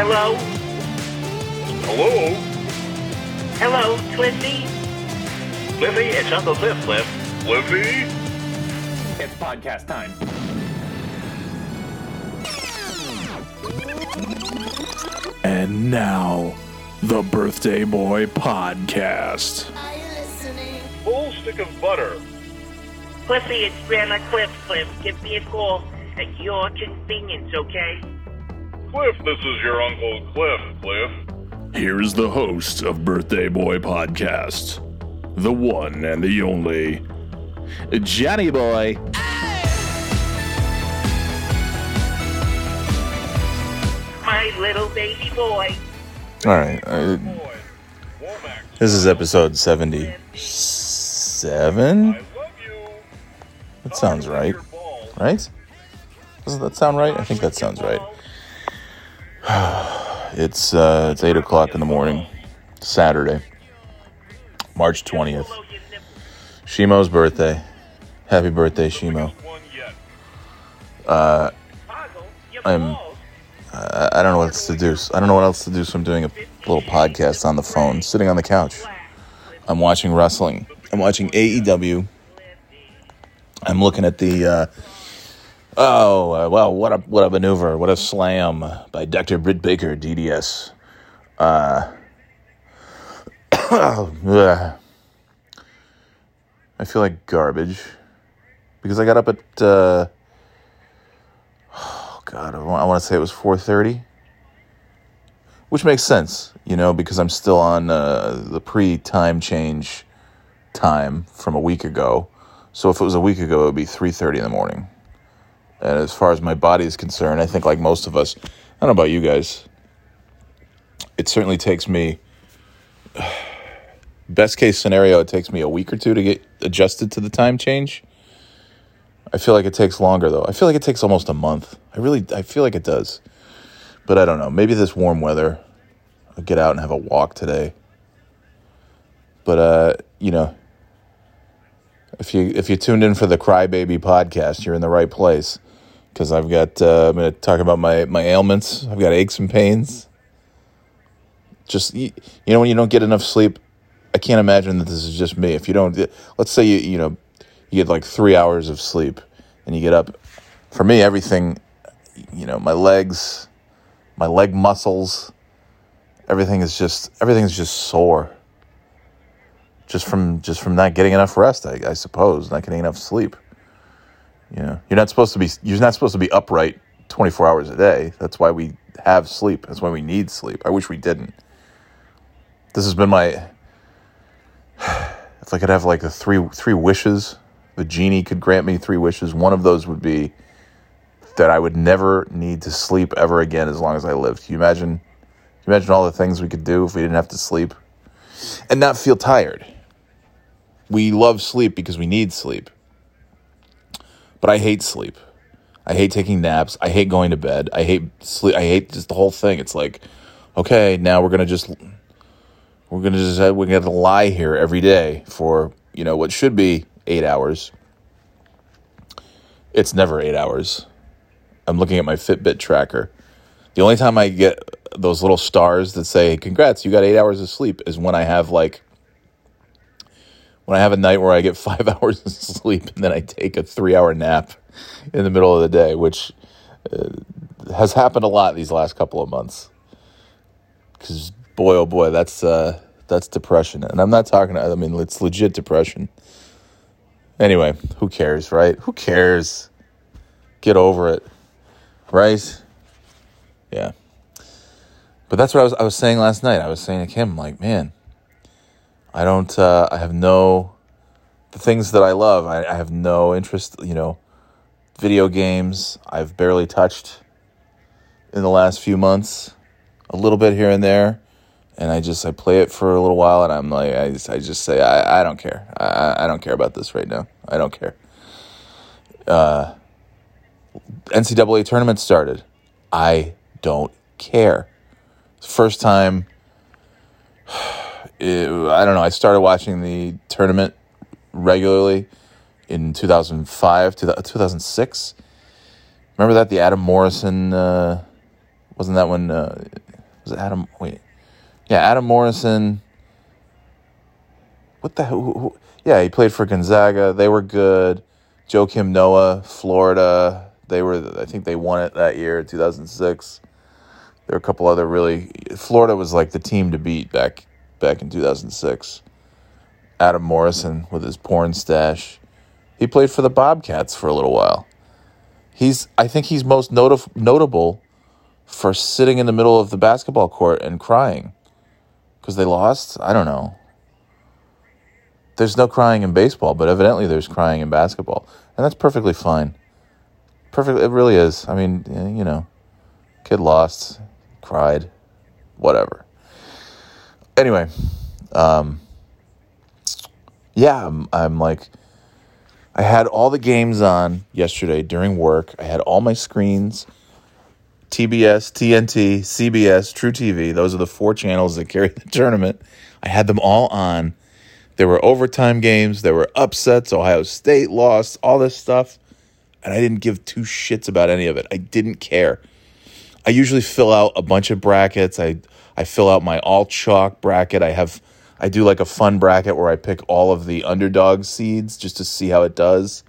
Hello? Hello? Hello, Cliffy? Liffy, it's Uncle Cliff, Cliff. Liffy? It's podcast time. And now, the Birthday Boy Podcast. Full stick of butter. Cliffy, it's Grandma Cliff. Cliff, give me a call at your convenience, okay? Cliff, this is your Uncle Cliff, Cliff. Here's the host of Birthday Boy Podcast, the one and the only Johnny Boy. My little baby boy. All right. Uh, Boy, Womack, this is episode 77. I love you. That sounds right. Right? Doesn't that sound right? I think that sounds right. It's uh, it's 8 o'clock in the morning, Saturday, March 20th. Below your nipple. Shimo's birthday. Happy birthday, Shimo. Your uh, I'm- balls. I, don't know what else to do. I don't know what else to do, so I'm doing a little podcast on the phone, sitting on the couch. I'm watching wrestling. I'm watching AEW. I'm looking at the. Uh, Oh uh, well, what a what a maneuver! What a slam by Dr. Britt Baker, DDS. Uh. I feel like garbage because I got up at. Uh, oh God, I want to say it was four thirty, which makes sense, you know, because I'm still on uh, the pre-time change time from a week ago. So if it was a week ago, it would be three thirty in the morning. And as far as my body is concerned, I think like most of us, I don't know about you guys. It certainly takes me. Best case scenario, it takes me a week or two to get adjusted to the time change. I feel like it takes longer though. I feel like it takes almost a month. I really, I feel like it does. But I don't know. Maybe this warm weather, I'll get out and have a walk today. But uh, you know, if you if you tuned in for the Crybaby podcast, you're in the right place because I've got uh, I'm going to talk about my my ailments. I've got aches and pains. Just you, know when you don't get enough sleep, I can't imagine that this is just me. If you don't, let's say you you know you get like three hours of sleep and you get up. For me, everything, you know, my legs, my leg muscles, everything is just everything is just sore. Just from just from not getting enough rest, I, I suppose, not getting enough sleep. You know, you're not supposed to be you're not supposed to be upright 24 hours a day. That's why we have sleep. That's why we need sleep. I wish we didn't. This has been my if I could have like the three three wishes, the genie could grant me three wishes. One of those would be that I would never need to sleep ever again as long as I lived. Can you imagine? Can you imagine all the things we could do if we didn't have to sleep and not feel tired? We love sleep because we need sleep, but I hate sleep. I hate taking naps. I hate going to bed. I hate sleep. I hate just the whole thing. It's like, okay, now we're gonna just we're gonna just we're gonna lie here every day for you know what should be eight hours. It's never eight hours. I'm looking at my Fitbit tracker. The only time I get those little stars that say "Congrats, you got eight hours of sleep" is when I have like when I have a night where I get five hours of sleep and then I take a three-hour nap in the middle of the day, which uh, has happened a lot these last couple of months. Because boy oh boy that's uh that's depression. And i'm not talking i mean it's legit depression. Anyway who cares right? Who cares? Get over it right? Yeah. But that's what i was i was saying last night. I was saying to kim like man i don't uh i have no the things that i love i, I have no interest you know video games i've barely touched in the last few months a little bit here and there, and I just I play it for a little while, and I'm like I just, I just say I, I don't care I, I don't care about this right now I don't care. Uh, NCAA tournament started, I don't care. First time. It, I don't know. I started watching the tournament regularly in 2005 2006 Remember that the Adam Morrison uh, wasn't that when uh, Was it Adam? Wait, yeah, Adam Morrison. What the? Who, who, yeah, he played for Gonzaga. They were good. Joakim Noah, Florida. They were. I think they won it that year, two thousand six. There were a couple other really. Florida was like the team to beat back back in two thousand six. Adam Morrison with his porn stash. He played for the Bobcats for a little while. He's. I think he's most notable for sitting in the middle of the basketball court and crying because they lost. I don't know. There's no crying in baseball, but evidently there's crying in basketball, and that's perfectly fine. Perfect. It really is. I mean, eh, you know, kid lost, cried, whatever. Anyway, um, yeah, I'm, I'm like, I had all the games on yesterday during work. I had all my screens. TBS, TNT, CBS, truTV. Those are the four channels that carry the tournament. I had them all on. There were overtime games, there were upsets, Ohio State lost, all this stuff. And I didn't give two shits about any of it. I didn't care. I usually fill out a bunch of brackets. I I fill out my all chalk bracket. I have I do like a fun bracket where I pick all of the underdog seeds just to see how it does.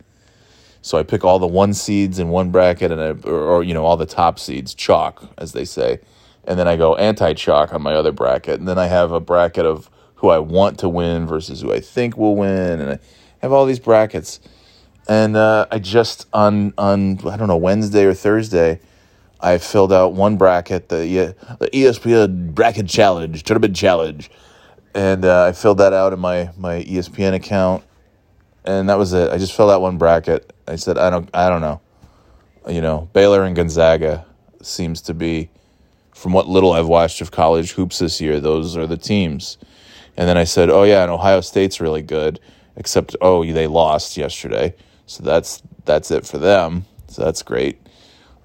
So I pick all the one seeds in one bracket and I, or, or you know all the top seeds chalk as they say. And then I go anti chalk on my other bracket. And then I have a bracket of who I want to win versus who I think will win, and I have all these brackets. And uh, I just on on I don't know Wednesday or Thursday, I filled out one bracket the the ESPN bracket challenge tournament challenge, and uh, I filled that out in my my ESPN account, and that was it. I just filled out one bracket. I said I don't I don't know, you know Baylor and Gonzaga seems to be, from what little I've watched of college hoops this year, those are the teams. And then I said, "Oh yeah, and Ohio State's really good, except oh they lost yesterday, so that's that's it for them. So that's great."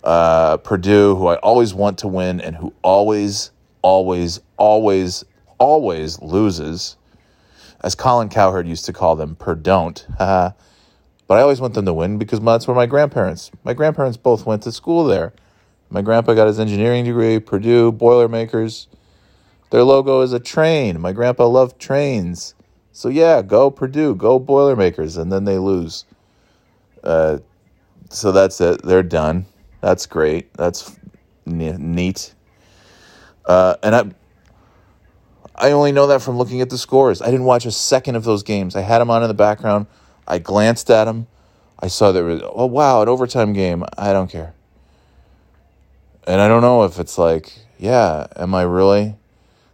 Uh, Purdue, who I always want to win and who always, always, always, always loses, as Colin Cowherd used to call them, per don't. but I always want them to win because that's where my grandparents, my grandparents both went to school there. My grandpa got his engineering degree, Purdue, Boilermakers. Their logo is a train. My grandpa loved trains. So yeah, go Purdue, go Boilermakers, and then they lose. Uh, so that's it. They're done. That's great. That's neat. Uh, and I, I only know that from looking at the scores. I didn't watch a second of those games. I had them on in the background. I glanced at them. I saw there was oh wow an overtime game. I don't care. And I don't know if it's like yeah, am I really?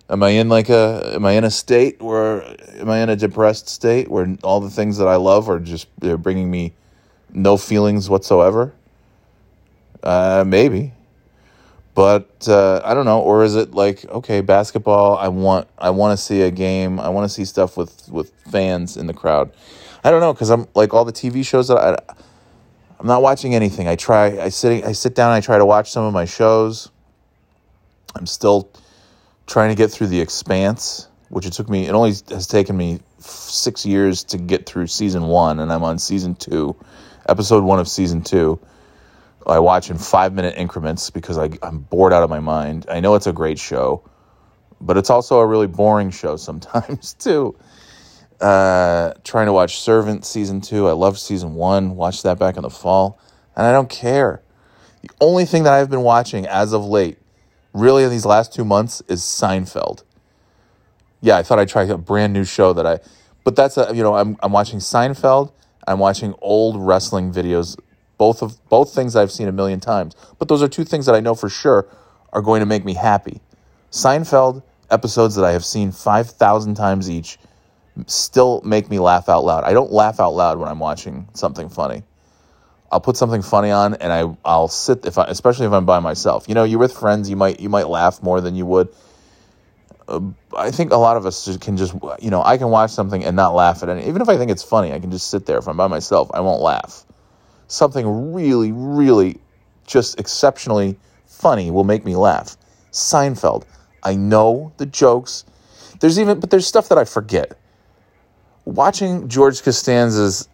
Am I in like a am I in a state where am I in a depressed state where all the things that I love are just they're bringing me no feelings whatsoever? Uh, maybe, but uh, I don't know. Or is it like okay, basketball? I want I want to see a game. I want to see stuff with with fans in the crowd. I don't know because I'm like all the TV shows that I. I'm not watching anything. I try. I sit. I sit down. I try to watch some of my shows. I'm still trying to get through the Expanse, which it took me. It only has taken me six years to get through season one, and I'm on season two, episode one of season two. I watch in five minute increments because I, I'm bored out of my mind. I know it's a great show, but it's also a really boring show sometimes too. Uh, trying to watch Servant season two. I loved season one. Watched that back in the fall, and I don't care. The only thing that I've been watching as of late, really in these last two months, is Seinfeld. Yeah, I thought I'd try a brand new show that I, but that's a you know I'm I'm watching Seinfeld. I'm watching old wrestling videos, both of both things I've seen a million times. But those are two things that I know for sure are going to make me happy. Seinfeld episodes that I have seen five thousand times each still make me laugh out loud. I don't laugh out loud when I'm watching something funny. I'll put something funny on and I I'll sit if I especially if I'm by myself. You know, you're with friends, you might you might laugh more than you would. Uh, I think a lot of us can just you know, I can watch something and not laugh at any even if I think it's funny, I can just sit there if I'm by myself, I won't laugh. Something really really just exceptionally funny will make me laugh. Seinfeld. I know the jokes. There's even but there's stuff that I forget watching George Costanza's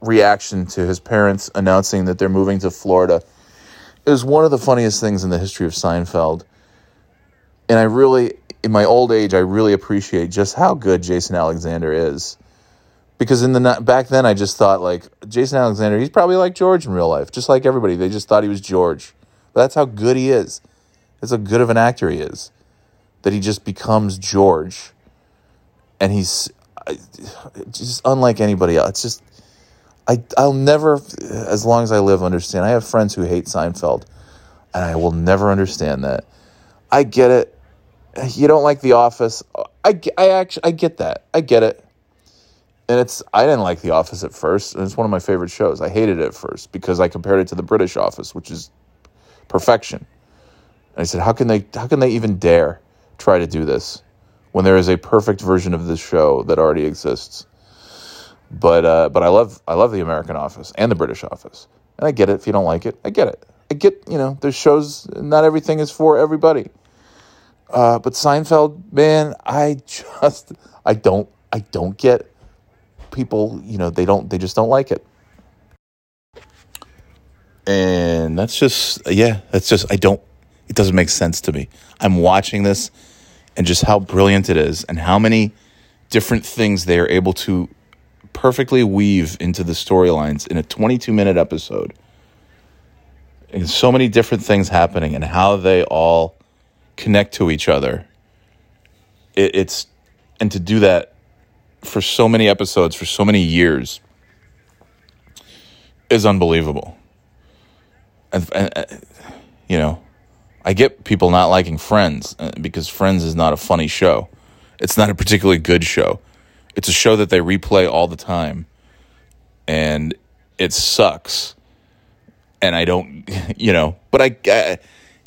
reaction to his parents announcing that they're moving to Florida is one of the funniest things in the history of Seinfeld. And I really, in my old age, I really appreciate just how good Jason Alexander is. Because in the back then, I just thought like Jason Alexander, he's probably like George in real life, just like everybody. They just thought he was George. But that's how good he is. That's how good of an actor he is. That he just becomes George, and he's just unlike anybody else. It's just I I'll never, as long as I live, understand. I have friends who hate Seinfeld, and I will never understand that. I get it. You don't like The Office. I, I actually I get that. I get it. And it's I didn't like The Office at first, and it's one of my favorite shows. I hated it at first because I compared it to the British Office, which is perfection. And I said, how can they how can they even dare try to do this when there is a perfect version of this show that already exists? But uh, but I love I love the American Office and the British Office, and I get it. If you don't like it, I get it. I get you know there's shows. Not everything is for everybody. Uh, but Seinfeld, man, I just I don't I don't get people. You know they don't they just don't like it. And that's just yeah, that's just I don't. It doesn't make sense to me. I'm watching this, and just how brilliant it is, and how many different things they are able to perfectly weave into the storylines in a 22 minute episode. And so many different things happening and how they all connect to each other. It, it's, and to do that for so many episodes, for so many years, is unbelievable. And, and you know, I get people not liking Friends uh, because Friends is not a funny show. It's not a particularly good show. It's a show that they replay all the time, and it sucks. And I don't, you know, but I, I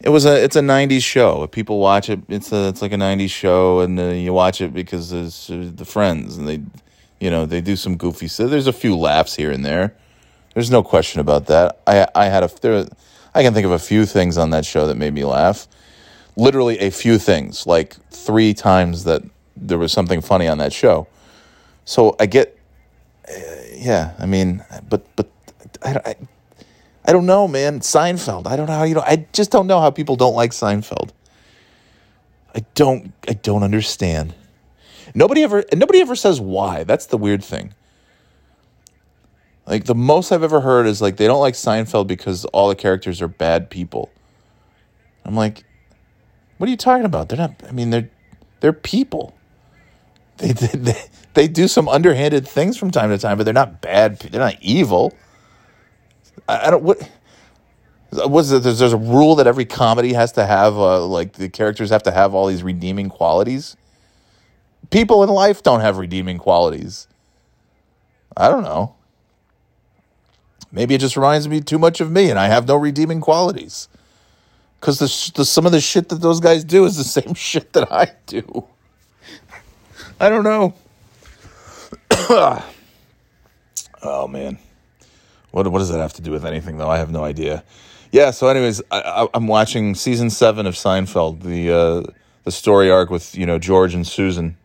it was a it's a '90s show. People watch it. It's a it's like a '90s show, and uh, you watch it because it's uh, the Friends, and they, you know, they do some goofy. So there's a few laughs here and there. There's no question about that. I I had a there, I can think of a few things on that show that made me laugh. Literally a few things, like three times that there was something funny on that show. So I get, uh, yeah. I mean, but but I, I I don't know, man. Seinfeld. I don't know how you know. I just don't know how people don't like Seinfeld. I don't. I don't understand. Nobody ever. Nobody ever says why. That's the weird thing. Like the most I've ever heard is like they don't like Seinfeld because all the characters are bad people. I'm like, what are you talking about? They're not. I mean, they're they're people. They they they do some underhanded things from time to time, but they're not bad. They're not evil. I, I don't what. Was there's, there's a rule that every comedy has to have uh, like the characters have to have all these redeeming qualities. People in life don't have redeeming qualities. I don't know. Maybe it just reminds me too much of me, and I have no redeeming qualities. Because the, the some of the shit that those guys do is the same shit that I do. I don't know. oh man, what what does that have to do with anything though? I have no idea. Yeah. So, anyways, I, I'm watching season seven of Seinfeld, the uh, the story arc with you know George and Susan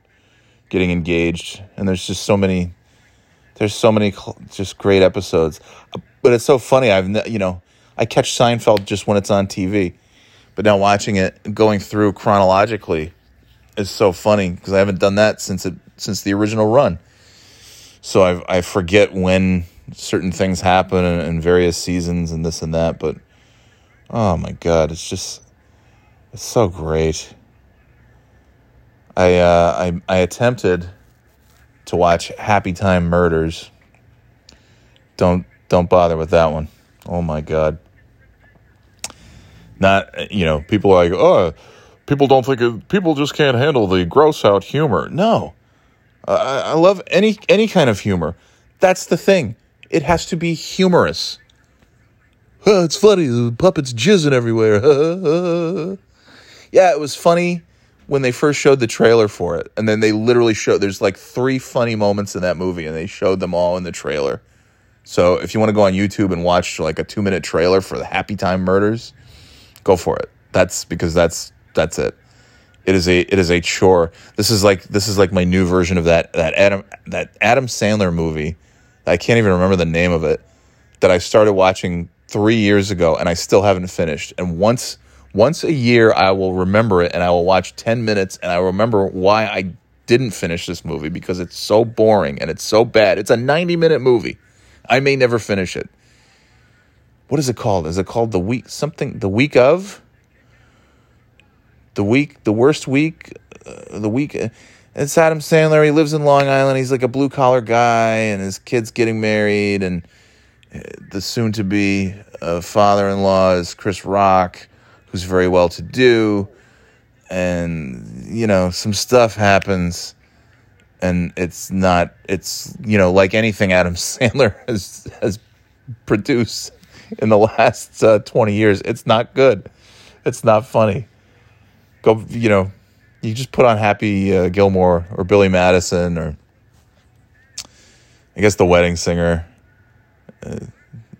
getting engaged, and there's just so many. There's so many cl- just great episodes, but it's so funny. I've ne- you know I catch Seinfeld just when it's on TV, but now watching it going through chronologically is so funny because I haven't done that since it since the original run. So I I forget when certain things happen in, in various seasons and this and that, but oh my god, it's just it's so great. I uh, I I attempted to watch Happy Time Murders. Don't don't bother with that one. Oh my god. Not you know people are like oh people don't think it, people just can't handle the gross out humor. No, I, I love any any kind of humor. That's the thing. It has to be humorous. Oh, it's funny. The puppets jizzing everywhere. yeah, it was funny when they first showed the trailer for it, and then they literally showed. There's like three funny moments in that movie, and they showed them all in the trailer. So if you want to go on YouTube and watch like a two minute trailer for the Happy Time Murders, go for it. That's because that's that's it. It is a it is a chore. This is like this is like my new version of that that Adam that Adam Sandler movie. I can't even remember the name of it. That I started watching three years ago and I still haven't finished. And once Once a year, I will remember it and I will watch 10 minutes and I remember why I didn't finish this movie because it's so boring and it's so bad. It's a 90 minute movie. I may never finish it. What is it called? Is it called the week something? The week of? The week, the worst week, uh, the week. It's Adam Sandler. He lives in Long Island. He's like a blue collar guy, and his kid's getting married, and uh, the soon to be uh, father in law is Chris Rock, who's very well to do and you know some stuff happens and it's not it's you know like anything Adam Sandler has has produced in the last uh, 20 years it's not good it's not funny go you know you just put on Happy uh, Gilmore or Billy Madison or I guess the wedding singer uh,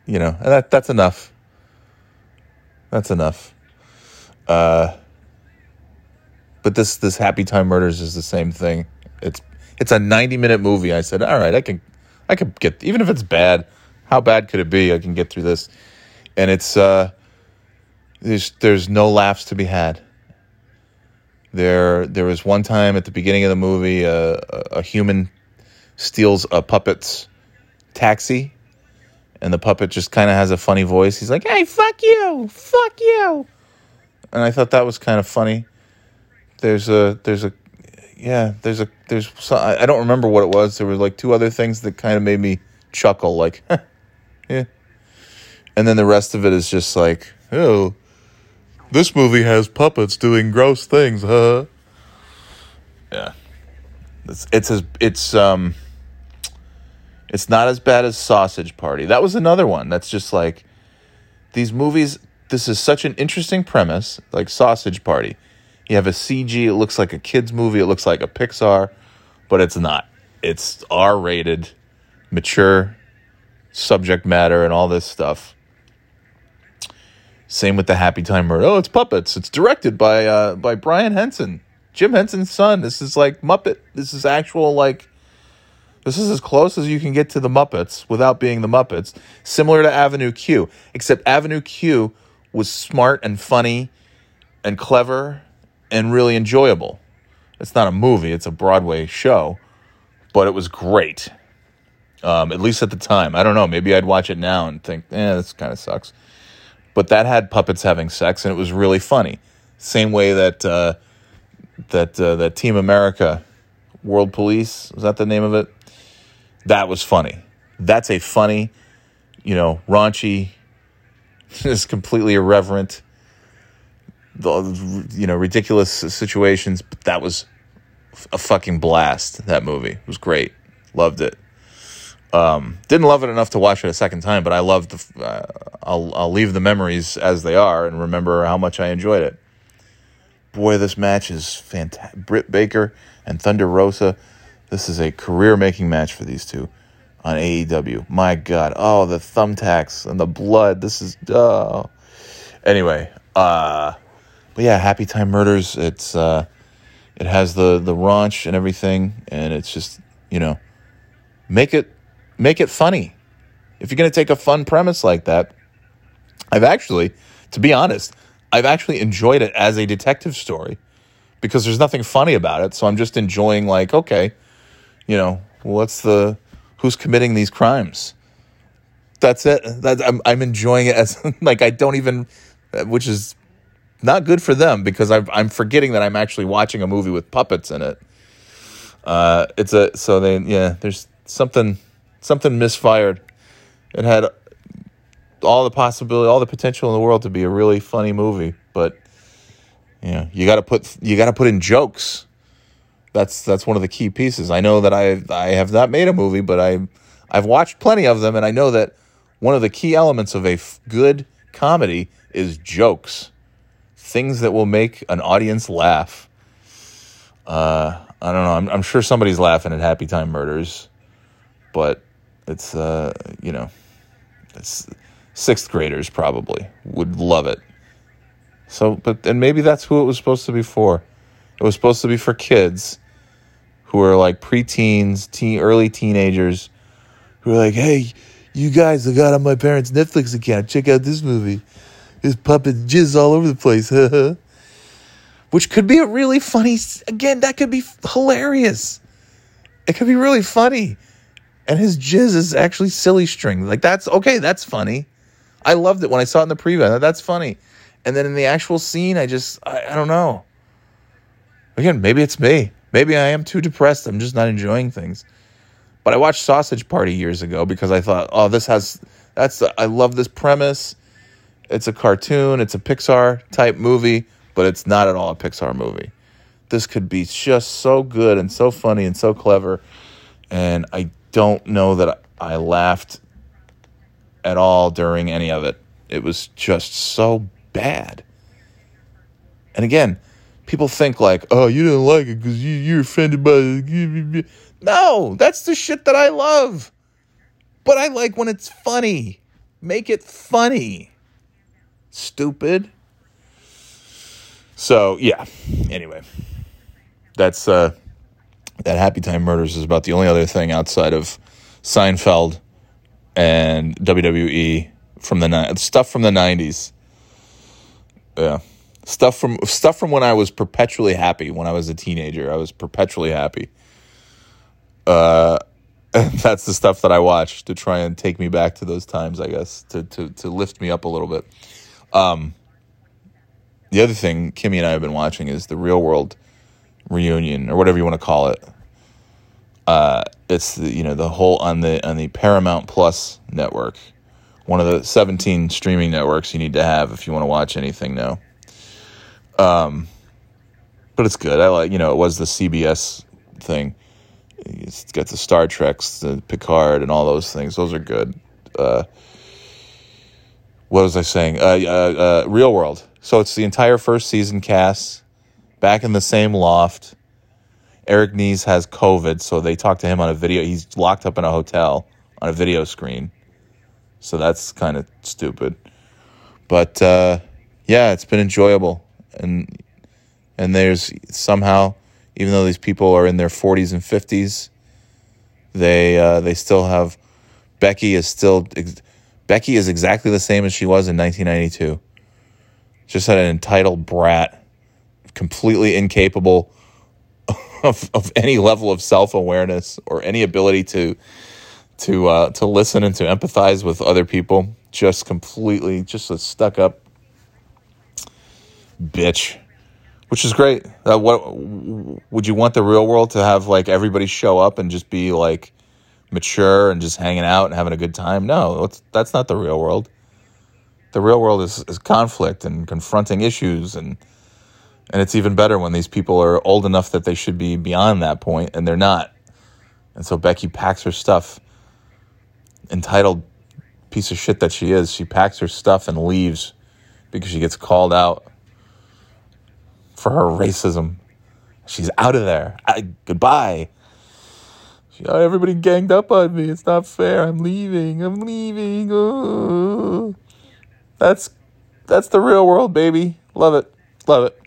you know and that that's enough that's enough uh but this this Happy Time Murders is the same thing. It's it's a 90 minute movie. I said, all right, I can I can get even if it's bad. How bad could it be? I can get through this, and it's uh, there's there's no laughs to be had. There there was one time at the beginning of the movie, uh, a, a human steals a puppet's taxi, and the puppet just kind of has a funny voice. He's like, "Hey, fuck you, fuck you," and I thought that was kind of funny there's a there's a yeah there's a there's some, I don't remember what it was. There were like two other things that kind of made me chuckle, like yeah, and then the rest of it is just like oh, this movie has puppets doing gross things, huh? Yeah, it's it's as it's um. It's not as bad as Sausage Party. That was another one that's just like these movies. This is such an interesting premise, like Sausage Party you have a CG, it looks like a kids movie, it looks like a Pixar, but it's not. It's R-rated, mature subject matter and all this stuff. Same with the Happy Time Murder. Oh, it's puppets. It's directed by uh, by Brian Henson, Jim Henson's son. This is like Muppet. This is actual like. This is as close as you can get to the Muppets without being the Muppets. Similar to Avenue Q, except Avenue Q was smart and funny and clever and really enjoyable. It's not a movie, it's a Broadway show, but it was great. Um, at least at the time. I don't know. Maybe I'd watch it now and think, eh, this kind of sucks. But that had puppets having sex, and it was really funny. Same way that uh, that uh, that Team America, World Police, was that the name of it? That was funny. That's a funny, you know, raunchy, just completely irreverent the you know ridiculous situations, but that was a fucking blast. That movie it was great. Loved it. Um, didn't love it enough to watch it a second time, but I loved the. Uh, I'll I'll leave the memories as they are and remember how much I enjoyed it. Boy, this match is fantastic. Britt Baker and Thunder Rosa. This is a career making match for these two on AEW. My God. Oh, the thumbtacks and the blood. This is oh. Anyway, uh but yeah, Happy Time Murders. It's uh, it has the the raunch and everything, and it's just you know, make it make it funny. If you're gonna take a fun premise like that, I've actually, to be honest, I've actually enjoyed it as a detective story because there's nothing funny about it. So I'm just enjoying like, okay, you know, what's the who's committing these crimes? That's it. That I'm I'm enjoying it as like I don't even, which is not good for them because i am forgetting that I'm actually watching a movie with puppets in it. Uh, it's a so they yeah. There's something something misfired. It had all the possibility, all the potential in the world to be a really funny movie, but yeah, you got to put you got to put in jokes. That's that's one of the key pieces. I know that I I have not made a movie, but I I've watched plenty of them, and I know that one of the key elements of a f- good comedy is jokes things that will make an audience laugh. Uh, I don't know. I'm, I'm sure somebody's laughing at Happy Time Murders, but it's uh, you know, it's sixth graders probably would love it. So, but and maybe that's who it was supposed to be for. It was supposed to be for kids who are like preteens, teen, early teenagers, who are like, "Hey, you guys, I got on my parents' Netflix account. Check out this movie." This puppet jizz all over the place. Which could be a really funny. Again, that could be hilarious. It could be really funny. And his jizz is actually silly string. Like that's okay. That's funny. I loved it when I saw it in the preview. That's funny. And then in the actual scene, I just I, I don't know. Again, maybe it's me. Maybe I am too depressed. I'm just not enjoying things. But I watched Sausage Party years ago because I thought, oh, this has that's I love this premise. It's a cartoon, it's a Pixar type movie, but it's not at all a Pixar movie. This could be just so good and so funny and so clever. And I don't know that I laughed at all during any of it. It was just so bad. And again, people think like, "Oh, you didn't like it because you, you're offended by it." No, that's the shit that I love. But I like when it's funny. Make it funny. Stupid. So yeah. Anyway, that's uh, that Happy Time Murders is about the only other thing outside of Seinfeld and WWE from the ni- stuff from the nineties. Yeah, stuff from stuff from when I was perpetually happy. When I was a teenager, I was perpetually happy. Uh, that's the stuff that I watch to try and take me back to those times. I guess to to to lift me up a little bit. Um, the other thing Kimmy and I have been watching is the Real World reunion or whatever you want to call it. Uh, it's the, you know the whole on the on the Paramount Plus network, one of the seventeen streaming networks you need to have if you want to watch anything now. Um, but it's good. I like you know it was the CBS thing. It's got the Star Treks, the Picard, and all those things. Those are good. Uh, what was I saying? Uh, uh, uh, Real World. So it's the entire first season cast back in the same loft. Eric Nies has COVID, so they talk to him on a video. He's locked up in a hotel on a video screen. So that's kind of stupid. But uh, yeah, it's been enjoyable. And and there's somehow, even though these people are in their 40s and 50s, they uh, they still have Becky is still Becky is exactly the same as she was in 1992. Just had an entitled brat, completely incapable of, of any level of self awareness or any ability to to uh, to listen and to empathize with other people. Just completely, just a stuck up bitch, which is great. Uh, what would you want the real world to have? Like everybody show up and just be like mature and just hanging out and having a good time? No, that's not the real world. The real world is, is conflict and confronting issues and and it's even better when these people are old enough that they should be beyond that point and they're not. And so Becky packs her stuff, entitled piece of shit that she is. She packs her stuff and leaves because she gets called out for her racism. She's out of there. I, goodbye. She, oh, everybody ganged up on me. It's not fair. I'm leaving. I'm leaving. Oh. That's that's the real world, baby. Love it. Love it.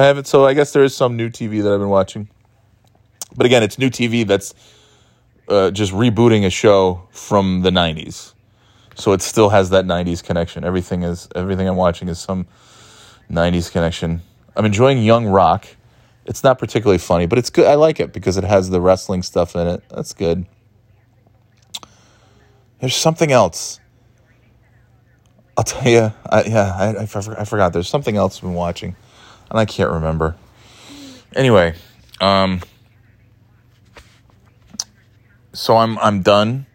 I haven't. So I guess there is some new TV that I've been watching, but again, it's new TV that's uh, just rebooting a show from the '90s, so it still has that '90s connection. Everything is everything I'm watching is some '90s connection. I'm enjoying Young Rock. It's not particularly funny, but it's good. I like it because it has the wrestling stuff in it. That's good. There's something else. I'll tell you. I, yeah, I, I, I forgot. There's something else I've been watching and I can't remember. Anyway, um, so I'm I'm done.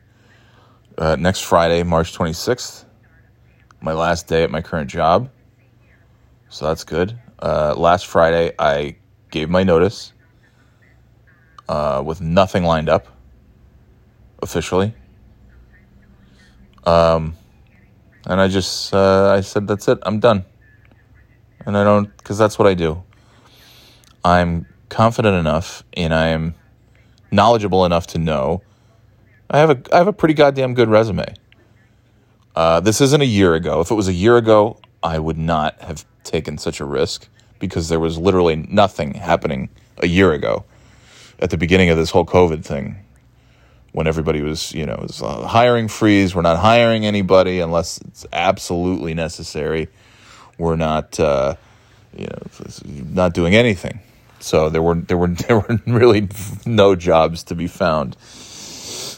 Uh, next Friday, March 26th, my last day at my current job. So that's good. Uh, last Friday, I gave my notice uh, with nothing lined up officially. Um, and I just uh, I said that's it. I'm done and I don't because that's what I do. I'm confident enough and I am knowledgeable enough to know I have a I have a pretty goddamn good resume. Uh, this isn't a year ago. If it was a year ago, I would not have taken such a risk because there was literally nothing happening a year ago at the beginning of this whole COVID thing when everybody was, you know, was hiring freeze. We're not hiring anybody unless it's absolutely necessary. We're not, uh, you know, not doing anything. So there were there were there were really no jobs to be found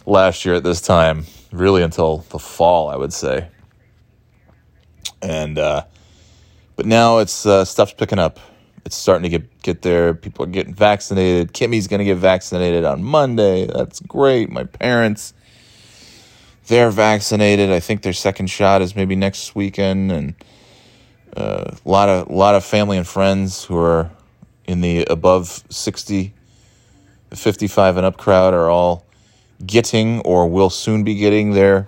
last year at this time, really until the fall, I would say. And uh, but now it's uh, stuff's picking up. It's starting to get get there. People are getting vaccinated. Kimmy's going to get vaccinated on Monday. That's great. My parents, they're vaccinated. I think their second shot is maybe next weekend, and a lot of lot of family and friends who are in the above 60, 55 and up crowd are all getting or will soon be getting their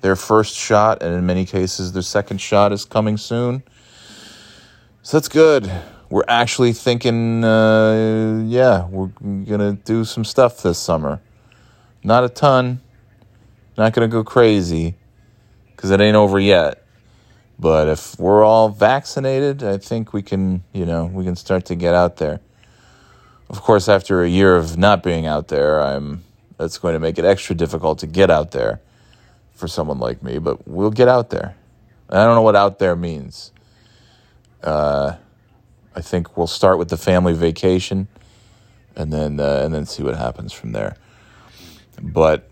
their first shot, and in many cases, their second shot is coming soon. So that's good. We're actually thinking, uh, yeah, we're gonna do some stuff this summer. Not a ton. Not gonna go crazy because it ain't over yet. But if we're all vaccinated, I think we can, you know, we can start to get out there. Of course, after a year of not being out there, I'm that's going to make it extra difficult to get out there for someone like me, but we'll get out there. I don't know what out there means. Uh, I think we'll start with the family vacation, and then uh, and then see what happens from there. But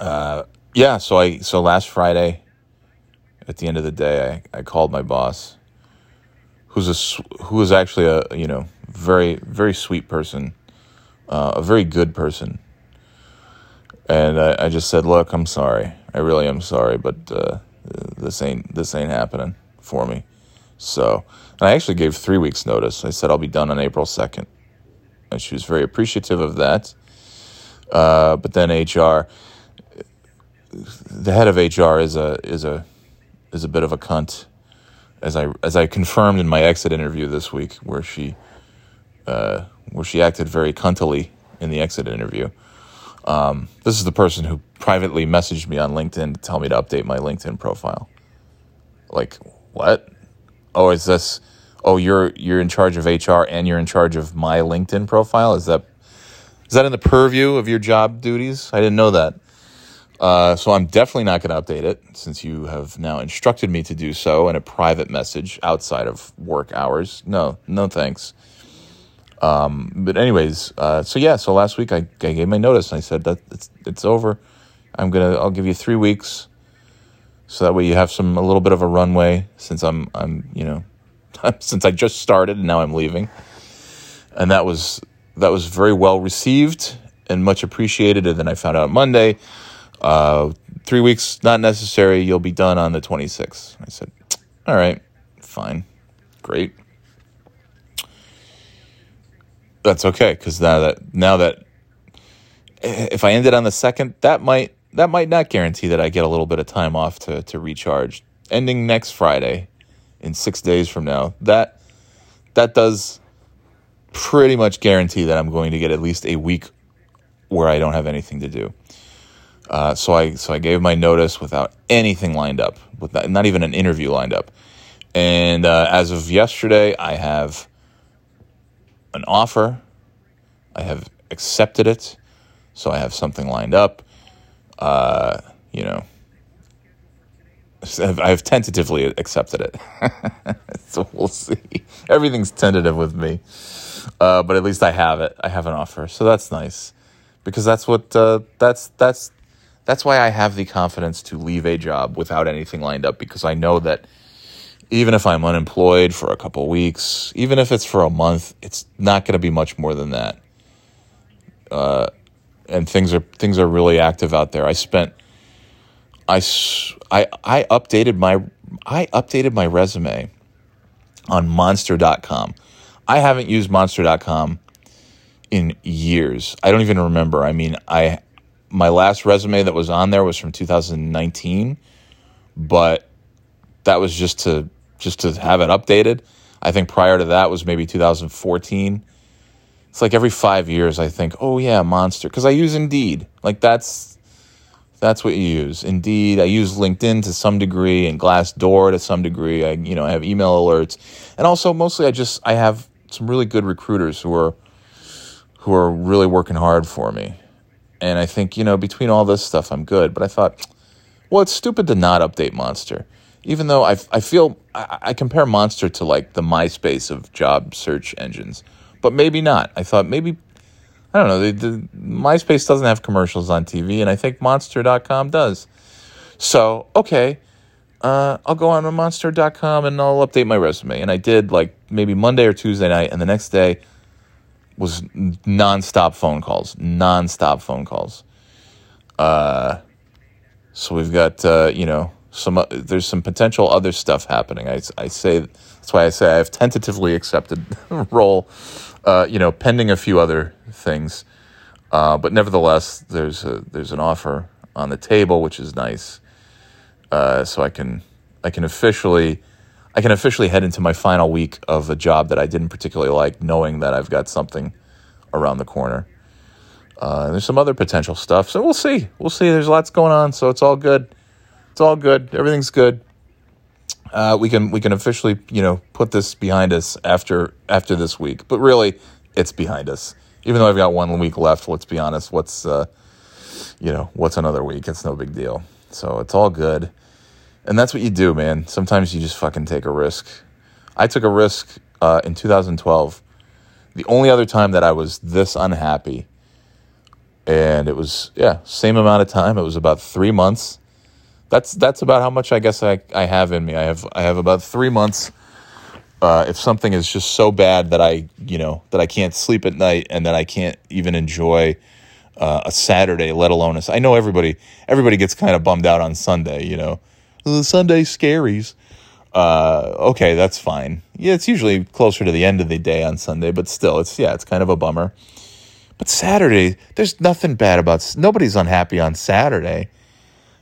uh, yeah, so I so last Friday, at the end of the day, I, I called my boss, who's a who is actually a you know very very sweet person, uh, a very good person, and I, I just said, look, I'm sorry, I really am sorry, but uh, this ain't this ain't happening for me. So, and I actually gave three weeks notice. I said I'll be done on April second, and she was very appreciative of that. Uh, but then HR, the head of HR is a is a is a bit of a cunt, as I as I confirmed in my exit interview this week, where she uh, where she acted very cuntily in the exit interview. Um, this is the person who privately messaged me on LinkedIn to tell me to update my LinkedIn profile. Like what? Oh, is this? Oh, you're you're in charge of HR and you're in charge of my LinkedIn profile. Is that is that in the purview of your job duties? I didn't know that. Uh, so I'm definitely not going to update it since you have now instructed me to do so in a private message outside of work hours. No, no thanks. Um, but anyways, uh, so yeah, so last week I, I gave my notice and I said that it's it's over. I'm gonna I'll give you three weeks, so that way you have some a little bit of a runway since I'm I'm you know since I just started and now I'm leaving, and that was that was very well received and much appreciated. And then I found out Monday, uh, three weeks not necessary. You'll be done on the 26th. I said, all right, fine, great that's okay because now that now that if I ended on the second, that might that might not guarantee that I get a little bit of time off to to recharge. Ending next Friday, in six days from now, that that does pretty much guarantee that I'm going to get at least a week where I don't have anything to do. Uh, so I so I gave my notice without anything lined up, with not, not even an interview lined up. And uh, as of yesterday, I have an offer. I have accepted it, so I have something lined up. Uh, you know, I have tentatively accepted it, so we'll see. Everything's tentative with me, uh, but at least I have it. I have an offer, so that's nice because that's what uh, that's that's that's why I have the confidence to leave a job without anything lined up because I know that even if I'm unemployed for a couple weeks, even if it's for a month, it's not going to be much more than that. Uh, and things are things are really active out there. I spent I, I, I updated my I updated my resume on monster.com. I haven't used monster.com in years. I don't even remember. I mean, I my last resume that was on there was from 2019, but that was just to just to have it updated. I think prior to that was maybe 2014. It's like every five years I think, oh yeah, Monster, because I use Indeed. Like that's that's what you use. Indeed, I use LinkedIn to some degree and Glassdoor to some degree. I you know I have email alerts, and also mostly I just I have some really good recruiters who are who are really working hard for me, and I think you know between all this stuff, I'm good. But I thought, well, it's stupid to not update Monster, even though I I feel I, I compare Monster to like the MySpace of job search engines, but maybe not. I thought maybe I don't know. The, the, MySpace doesn't have commercials on TV, and I think Monster.com does. So, okay, uh, I'll go on to Monster.com and I'll update my resume. And I did like maybe Monday or Tuesday night, and the next day was nonstop phone calls, nonstop phone calls. Uh, so we've got uh, you know some uh, there's some potential other stuff happening. I, I say that's why I say I have tentatively accepted role uh, you know, pending a few other things. Uh, but nevertheless, there's a, there's an offer on the table, which is nice. Uh, so I can I can officially I can officially head into my final week of a job that I didn't particularly like, knowing that I've got something around the corner. Uh, there's some other potential stuff, so we'll see. We'll see. There's lots going on, so it's all good. It's all good. Everything's good uh, we can we can officially you know put this behind us after after this week. But really, it's behind us. Even though I've got one week left, let's be honest. What's uh, you know what's another week? It's no big deal. So it's all good, and that's what you do, man. Sometimes you just fucking take a risk. I took a risk uh, in 2012. The only other time that I was this unhappy, and it was yeah, same amount of time. It was about three months that's that's about how much I guess I, I have in me. I have I have about three months. Uh, if something is just so bad that I you know that I can't sleep at night and that I can't even enjoy uh, a Saturday, let alone a, I know everybody everybody gets kind of bummed out on Sunday. You know, the Sunday scaries. Uh, okay, that's fine. Yeah, it's usually closer to the end of the day on Sunday, but still, it's yeah, it's kind of a bummer. But Saturday, there's nothing bad about. Nobody's unhappy on Saturday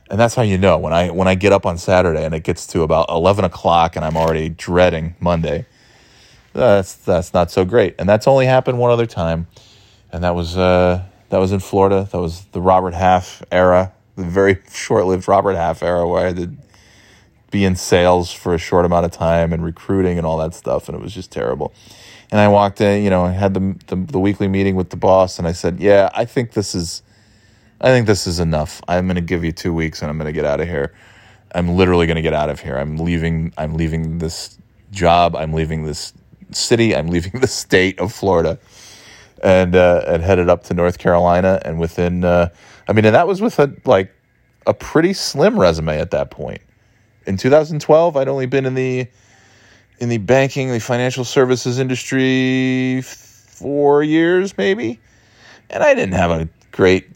and that's how you know when I when I get up on Saturday and it gets to about eleven o'clock and I'm already dreading Monday. That's that's not so great, and that's only happened one other time, and that was uh, that was in Florida. That was the Robert Half era, the very short-lived Robert Half era, where I to be in sales for a short amount of time and recruiting and all that stuff, and it was just terrible. And I walked in, you know, I had the, the, the weekly meeting with the boss, and I said, "Yeah, I think this is." I think this is enough. I'm going to give you two weeks and I'm going to get out of here. I'm literally going to get out of here. I'm leaving. I'm leaving this job. I'm leaving this city. I'm leaving the state of Florida, and uh, and headed up to North Carolina. And within, uh, I mean, and that was with a like a pretty slim resume at that point. In 2012, I'd only been in the in the banking, the financial services industry four years, maybe, and I didn't have a great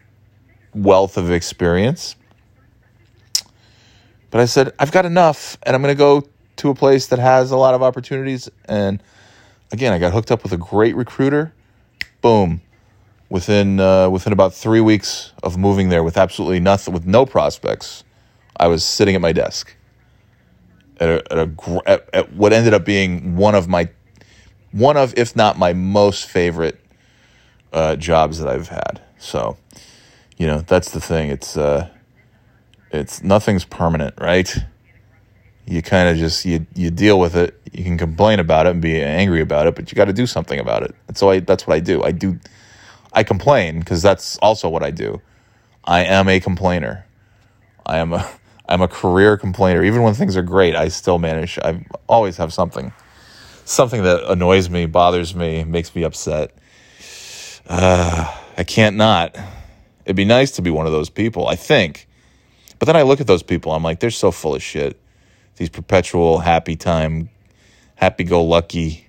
wealth of experience. But I said, I've got enough, and I'm going to go to a place that has a lot of opportunities. And again, I got hooked up with a great recruiter. Boom. Within uh, within about three weeks of moving there, with absolutely nothing, with no prospects, I was sitting at my desk at, a, at, a, at, at what ended up being one of my one of, if not my most favorite uh, jobs that I've had. So you know that's the thing. It's uh it's nothing's permanent right? You kind of just you you deal with it. You can complain about it and be angry about it but you got to do something about it. And so I, that's what i do. I do i complain because that's also what i do. I am a complainer. I am a i'm a career complainer even when things are great i still manage i always have something something that annoys me bothers me makes me upset uh, i can't not It'd be nice to be one of those people, I think. But then I look at those people, I'm like, they're so full of shit. These perpetual happy time, happy go lucky,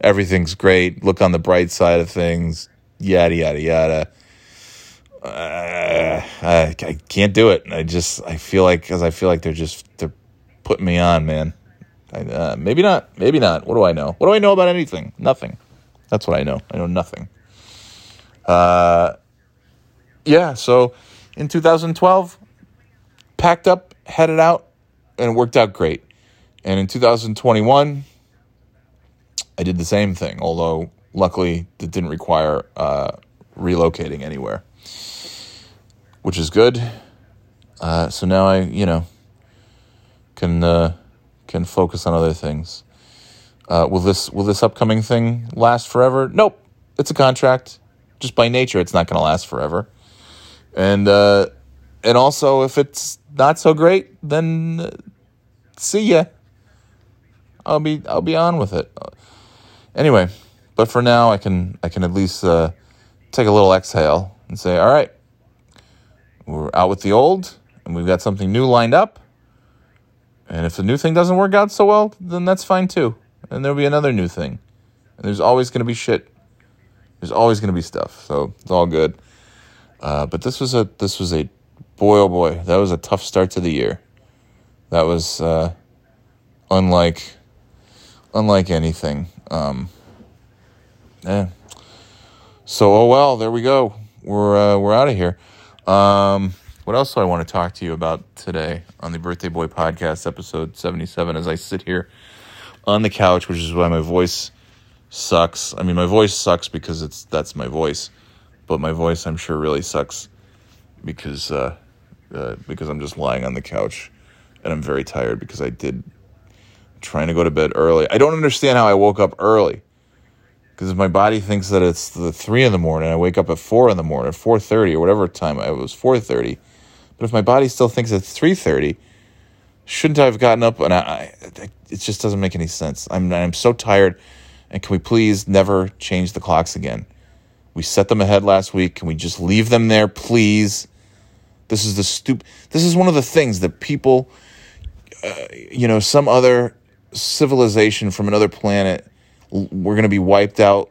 everything's great, look on the bright side of things, yada, yada, yada. Uh, I, I can't do it. I just, I feel like, because I feel like they're just, they're putting me on, man. I, uh, maybe not. Maybe not. What do I know? What do I know about anything? Nothing. That's what I know. I know nothing. Uh, yeah, so in 2012, packed up, headed out, and it worked out great. And in 2021, I did the same thing, although luckily it didn't require uh, relocating anywhere, which is good. Uh, so now I, you know, can uh, can focus on other things. Uh, will this will this upcoming thing last forever? Nope. It's a contract. Just by nature, it's not going to last forever. And uh, and also, if it's not so great, then uh, see ya. I'll be I'll be on with it. Anyway, but for now, I can I can at least uh, take a little exhale and say, all right, we're out with the old, and we've got something new lined up. And if the new thing doesn't work out so well, then that's fine too. And there'll be another new thing. And there's always going to be shit. There's always going to be stuff. So it's all good. Uh, but this was a this was a boy oh boy that was a tough start to the year. That was uh, unlike unlike anything. Um, yeah. So oh well, there we go. We're uh, we're out of here. Um, what else do I want to talk to you about today on the Birthday Boy Podcast, episode seventy seven? As I sit here on the couch, which is why my voice sucks. I mean, my voice sucks because it's that's my voice, but my voice I'm sure really sucks because uh, uh, because I'm just lying on the couch and I'm very tired because I did trying to go to bed early. I don't understand how I woke up early because if my body thinks that it's the three in the morning. I wake up at four in the morning, four thirty or whatever time it was, four thirty. But if my body still thinks it's three thirty, shouldn't I have gotten up? And I, I, it just doesn't make any sense. I'm I'm so tired. And can we please never change the clocks again? We set them ahead last week. Can we just leave them there, please? This is the stupid. This is one of the things that people, uh, you know, some other civilization from another planet, we're going to be wiped out,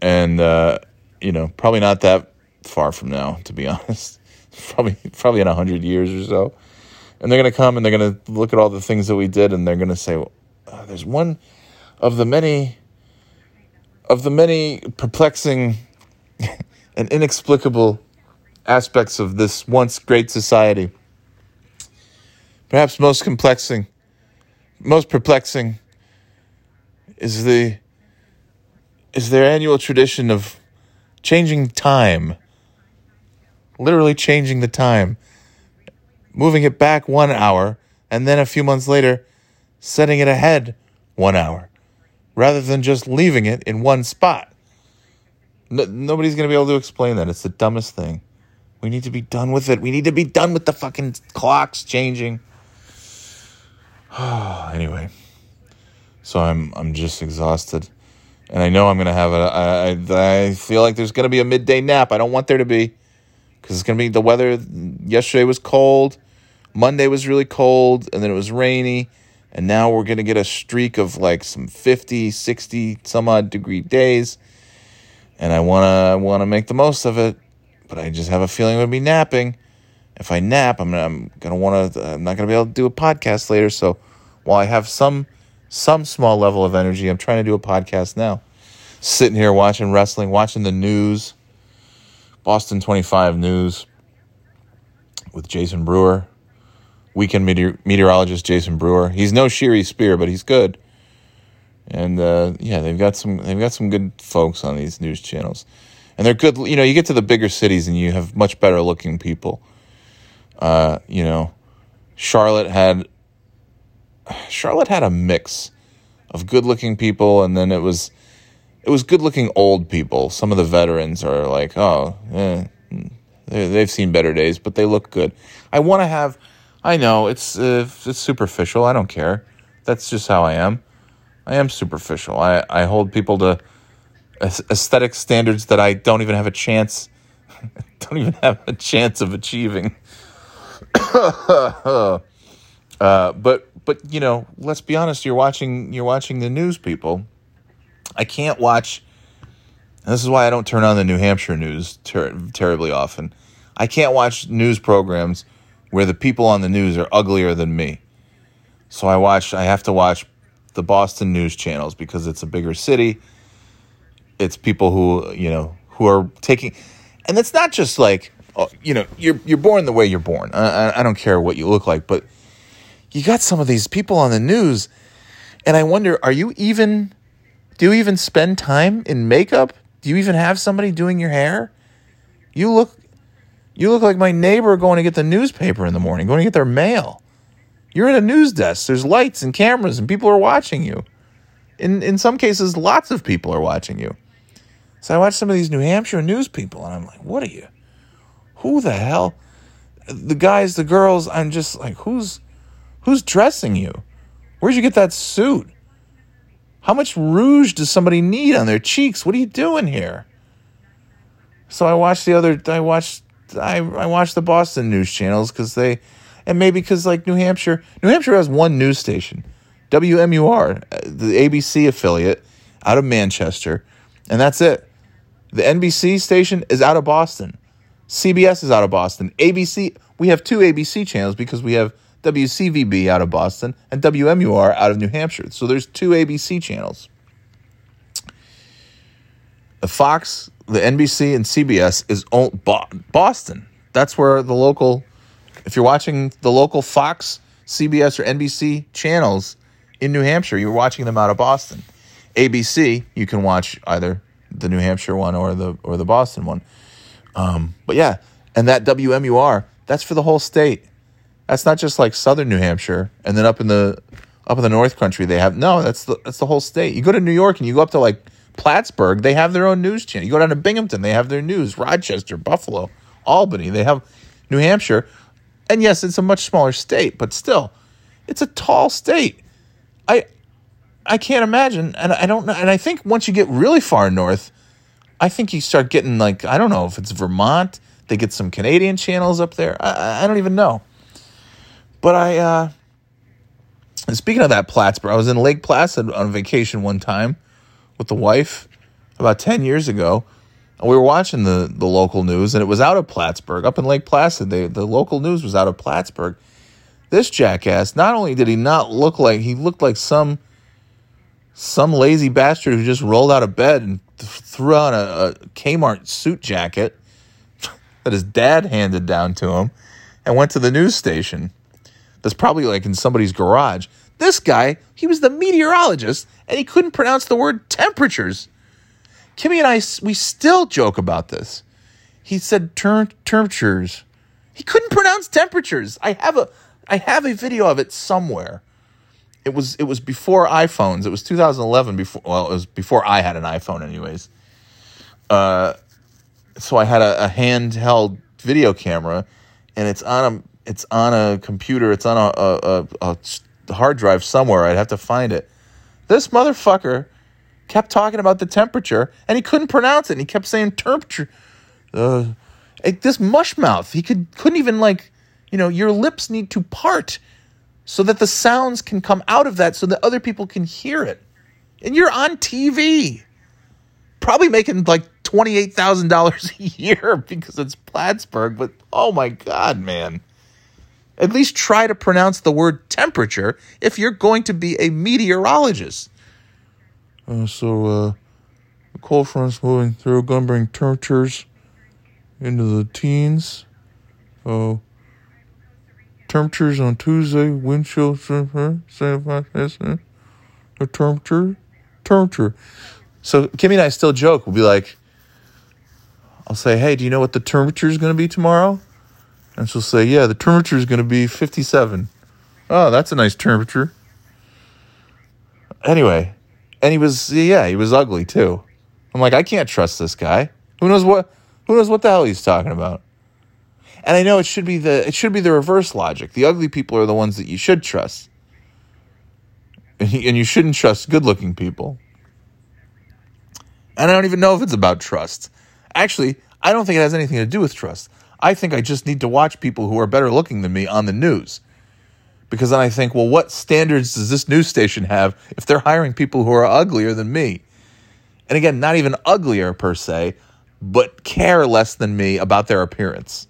and uh, you know, probably not that far from now, to be honest. probably, probably in hundred years or so, and they're going to come and they're going to look at all the things that we did, and they're going to say, well, uh, "There's one of the many." Of the many perplexing and inexplicable aspects of this once great society. Perhaps most complexing, most perplexing is the is their annual tradition of changing time. Literally changing the time. Moving it back one hour and then a few months later setting it ahead one hour rather than just leaving it in one spot. No, nobody's going to be able to explain that. It's the dumbest thing. We need to be done with it. We need to be done with the fucking clocks changing. anyway, so I'm I'm just exhausted, and I know I'm gonna have a. I I feel like there's gonna be a midday nap. I don't want there to be, because it's gonna be the weather. Yesterday was cold, Monday was really cold, and then it was rainy, and now we're gonna get a streak of like some 50, 60, some odd degree days, and I wanna I wanna make the most of it but I just have a feeling I'm gonna be napping. If I nap, I'm I'm gonna want to. I'm not gonna be able to do a podcast later. So while I have some some small level of energy, I'm trying to do a podcast now. Sitting here watching wrestling, watching the news, Boston 25 news with Jason Brewer, weekend meteor- meteorologist Jason Brewer. He's no Shiri Spear, but he's good. And uh, yeah, they've got some they've got some good folks on these news channels and they're good. You know, you get to the bigger cities and you have much better looking people. Uh, you know, Charlotte had Charlotte had a mix of good looking people, and then it was it was good looking old people. Some of the veterans are like, oh, eh, they've seen better days, but they look good. I want to have. I know it's uh, it's superficial. I don't care. That's just how I am. I am superficial. I, I hold people to aesthetic standards that I don't even have a chance don't even have a chance of achieving. uh, but but you know, let's be honest. You're watching you're watching the news, people. I can't watch. this is why I don't turn on the New Hampshire news ter- terribly often. I can't watch news programs where the people on the news are uglier than me. So I watch. I have to watch the Boston news channels because it's a bigger city it's people who you know who are taking, and it's not just like oh, you know you're you're born the way you're born. I, I don't care what you look like, but you got some of these people on the news, and I wonder, are you even? Do you even spend time in makeup? Do you even have somebody doing your hair? You look you look like my neighbor going to get the newspaper in the morning, going to get their mail. You're at a news desk. There's lights and cameras and people are watching you. In in some cases lots of people are watching you. So I watch some of these New Hampshire news people, and I'm like, what are you? who the hell? The guys, the girls, I'm just like, who's who's dressing you? Where'd you get that suit? How much rouge does somebody need on their cheeks? What are you doing here? So I watched the other. I watched. I I watched the Boston news channels because they, and maybe because like New Hampshire. New Hampshire has one news station, WMUR, the ABC affiliate, out of Manchester, and that's it. The NBC station is out of Boston. CBS is out of Boston. ABC. We have two ABC channels because we have WCVB out of Boston and WMUR out of New Hampshire. So there's two ABC channels. The Fox, the NBC, and CBS is Boston. That's where the local, if you're watching the local Fox, CBS, or NBC channels in New Hampshire, you're watching them out of Boston. ABC, you can watch either the New Hampshire one or the or the Boston one. Um, but yeah, and that WMUR, that's for the whole state. That's not just like southern New Hampshire, and then up in the up in the North Country they have no. That's the that's the whole state. You go to New York and you go up to like Plattsburgh, they have their own news channel. You go down to Binghamton, they have their news. Rochester, Buffalo, Albany, they have New Hampshire, and yes, it's a much smaller state, but still, it's a tall state. I I can't imagine, and I don't know. And I think once you get really far north, I think you start getting like I don't know if it's Vermont. They get some Canadian channels up there. I, I don't even know. But I, uh, speaking of that Plattsburgh, I was in Lake Placid on vacation one time with the wife about 10 years ago. And we were watching the, the local news, and it was out of Plattsburgh, up in Lake Placid. They, the local news was out of Plattsburgh. This jackass, not only did he not look like, he looked like some some lazy bastard who just rolled out of bed and th- threw on a, a Kmart suit jacket that his dad handed down to him and went to the news station that's probably like in somebody's garage. This guy, he was the meteorologist and he couldn't pronounce the word temperatures. Kimmy and I, we still joke about this. He said term, temperatures. He couldn't pronounce temperatures. I have a, I have a video of it somewhere. It was, it was before iPhones. It was 2011. Before, well, it was before I had an iPhone, anyways. Uh, so I had a, a handheld video camera, and it's on a it's on a computer. It's on a, a, a, hard drive somewhere. I'd have to find it. This motherfucker kept talking about the temperature, and he couldn't pronounce it. And he kept saying temperature. Uh, this mush mouth. He could couldn't even like, you know, your lips need to part so that the sounds can come out of that, so that other people can hear it. And you're on TV, probably making like twenty eight thousand dollars a year because it's Plattsburgh. But oh my god, man! At least try to pronounce the word temperature if you're going to be a meteorologist. Uh, so, uh, cold front's moving through, gonna bring temperatures into the teens. Uh, temperatures on Tuesday, wind chill, the temperature, temperature. So, Kimmy and I still joke. We'll be like, I'll say, hey, do you know what the temperature is going to be tomorrow? And she'll say, yeah, the temperature is going to be 57. Oh, that's a nice temperature. Anyway, and he was, yeah, he was ugly too. I'm like, I can't trust this guy. Who knows what, who knows what the hell he's talking about? And I know it should be the, it should be the reverse logic. The ugly people are the ones that you should trust. And you, and you shouldn't trust good looking people. And I don't even know if it's about trust. Actually, I don't think it has anything to do with trust. I think I just need to watch people who are better looking than me on the news. Because then I think, well, what standards does this news station have if they're hiring people who are uglier than me? And again, not even uglier per se, but care less than me about their appearance.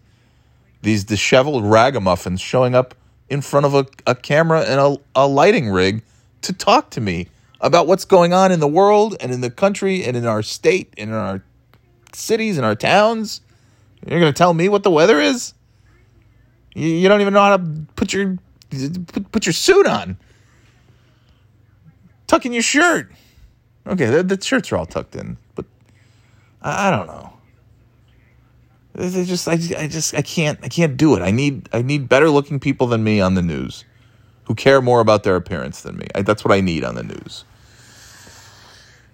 These disheveled ragamuffins showing up in front of a, a camera and a, a lighting rig to talk to me about what's going on in the world and in the country and in our state and in our cities and our towns. You're to tell me what the weather is? You, you don't even know how to put your put, put your suit on. Tuck in your shirt. Okay, the, the shirts are all tucked in, but I, I don't know. They just I, I just I can't I can't do it. I need I need better looking people than me on the news, who care more about their appearance than me. I, that's what I need on the news.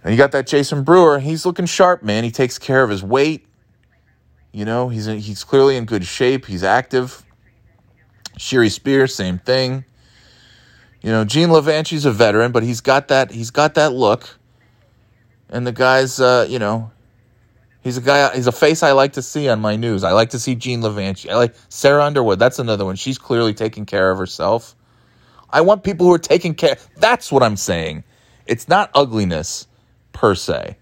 And you got that Jason Brewer. He's looking sharp, man. He takes care of his weight. You know, he's he's clearly in good shape. He's active. Shiri Spears, same thing. You know, Gene Lavanchy's a veteran, but he's got that he's got that look. And the guy's uh, you know, he's a guy he's a face I like to see on my news. I like to see Gene Levanchi. I like Sarah Underwood. That's another one. She's clearly taking care of herself. I want people who are taking care. That's what I'm saying. It's not ugliness per se.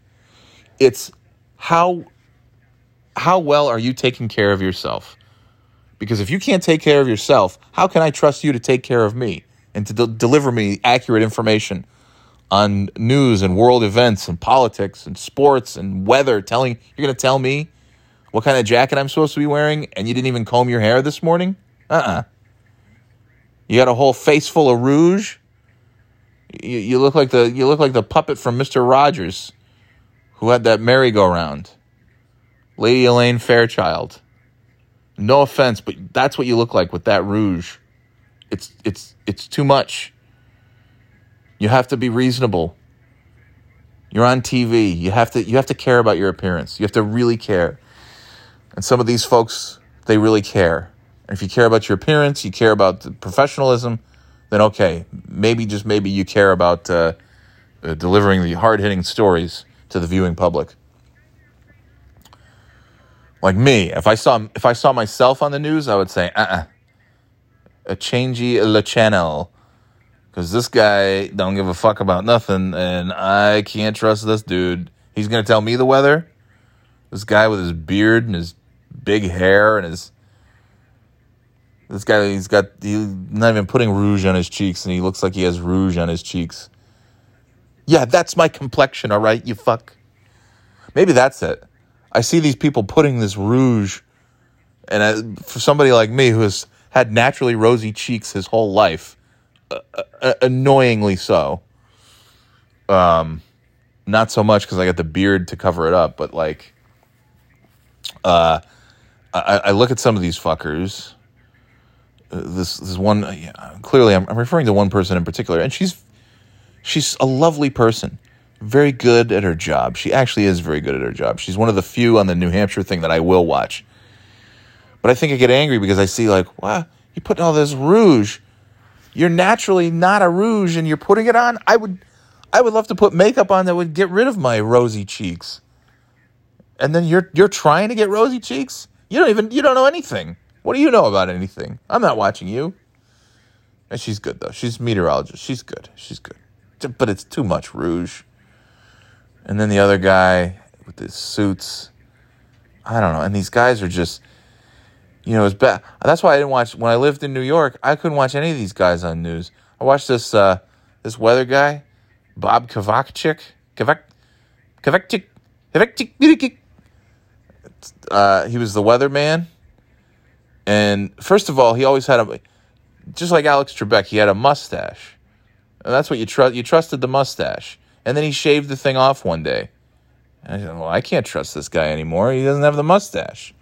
It's how how well are you taking care of yourself? Because if you can't take care of yourself, how can I trust you to take care of me and to de- deliver me accurate information on news and world events and politics and sports and weather? Telling you're going to tell me what kind of jacket I'm supposed to be wearing and you didn't even comb your hair this morning? Uh-uh. You got a whole face full of rouge. You, you look like the you look like the puppet from Mister Rogers, who had that merry-go-round. Lady Elaine Fairchild. No offense, but that's what you look like with that rouge. It's it's it's too much. You have to be reasonable. You're on TV. You have to you have to care about your appearance. You have to really care. And some of these folks, they really care. And if you care about your appearance, you care about the professionalism, then okay, maybe just maybe you care about uh, uh, delivering the hard hitting stories to the viewing public. Like me, if I saw if I saw myself on the news, I would say, uh, uh a changey le channel, because this guy don't give a fuck about nothing, and I can't trust this dude. He's gonna tell me the weather. This guy with his beard and his big hair and his this guy, he's got he's not even putting rouge on his cheeks, and he looks like he has rouge on his cheeks. Yeah, that's my complexion, all right, you fuck. Maybe that's it. I see these people putting this rouge, and I, for somebody like me who has had naturally rosy cheeks his whole life, uh, uh, annoyingly so. Um, not so much because I got the beard to cover it up, but like, uh, I, I look at some of these fuckers this this one yeah, clearly I'm, I'm referring to one person in particular and she's she's a lovely person very good at her job she actually is very good at her job she's one of the few on the new hampshire thing that i will watch but i think i get angry because i see like wow you're putting all this rouge you're naturally not a rouge and you're putting it on i would i would love to put makeup on that would get rid of my rosy cheeks and then you're you're trying to get rosy cheeks you don't even you don't know anything what do you know about anything? I'm not watching you. And she's good though. She's meteorologist. She's good. She's good. But it's too much rouge. And then the other guy with his suits. I don't know. And these guys are just, you know, it's bad. That's why I didn't watch when I lived in New York. I couldn't watch any of these guys on news. I watched this uh, this weather guy, Bob Kovacik. Kovak, Kovacik, Kovacik. Uh, he was the weatherman and first of all, he always had a, just like Alex Trebek, he had a mustache. And that's what you trust. You trusted the mustache. And then he shaved the thing off one day. And I said, well, I can't trust this guy anymore. He doesn't have the mustache.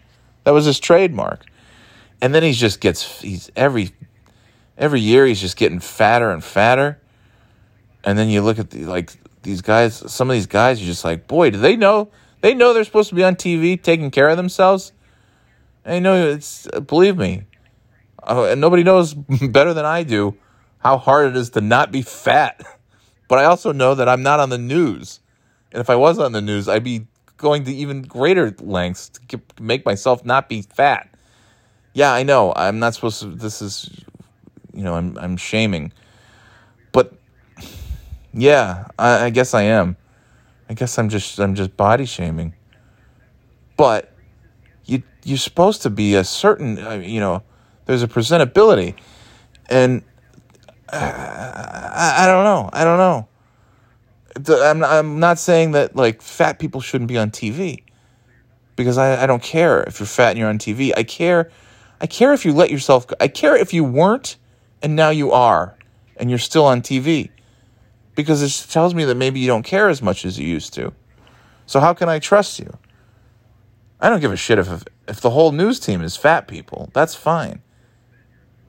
That was his trademark. And then he just gets, he's every, every year he's just getting fatter and fatter. And then you look at the, like these guys, some of these guys, you're just like, boy, do they know, they know they're supposed to be on TV taking care of themselves? I know it's believe me, uh, and nobody knows better than I do how hard it is to not be fat. But I also know that I'm not on the news, and if I was on the news, I'd be going to even greater lengths to make myself not be fat. Yeah, I know I'm not supposed to. This is, you know, I'm I'm shaming, but yeah, I, I guess I am. I guess I'm just I'm just body shaming. But you you're supposed to be a certain uh, you know there's a presentability and I, I don't know i don't know I'm, I'm not saying that like fat people shouldn't be on tv because I, I don't care if you're fat and you're on tv i care i care if you let yourself go. i care if you weren't and now you are and you're still on tv because it tells me that maybe you don't care as much as you used to so how can i trust you I don't give a shit if if the whole news team is fat people. That's fine.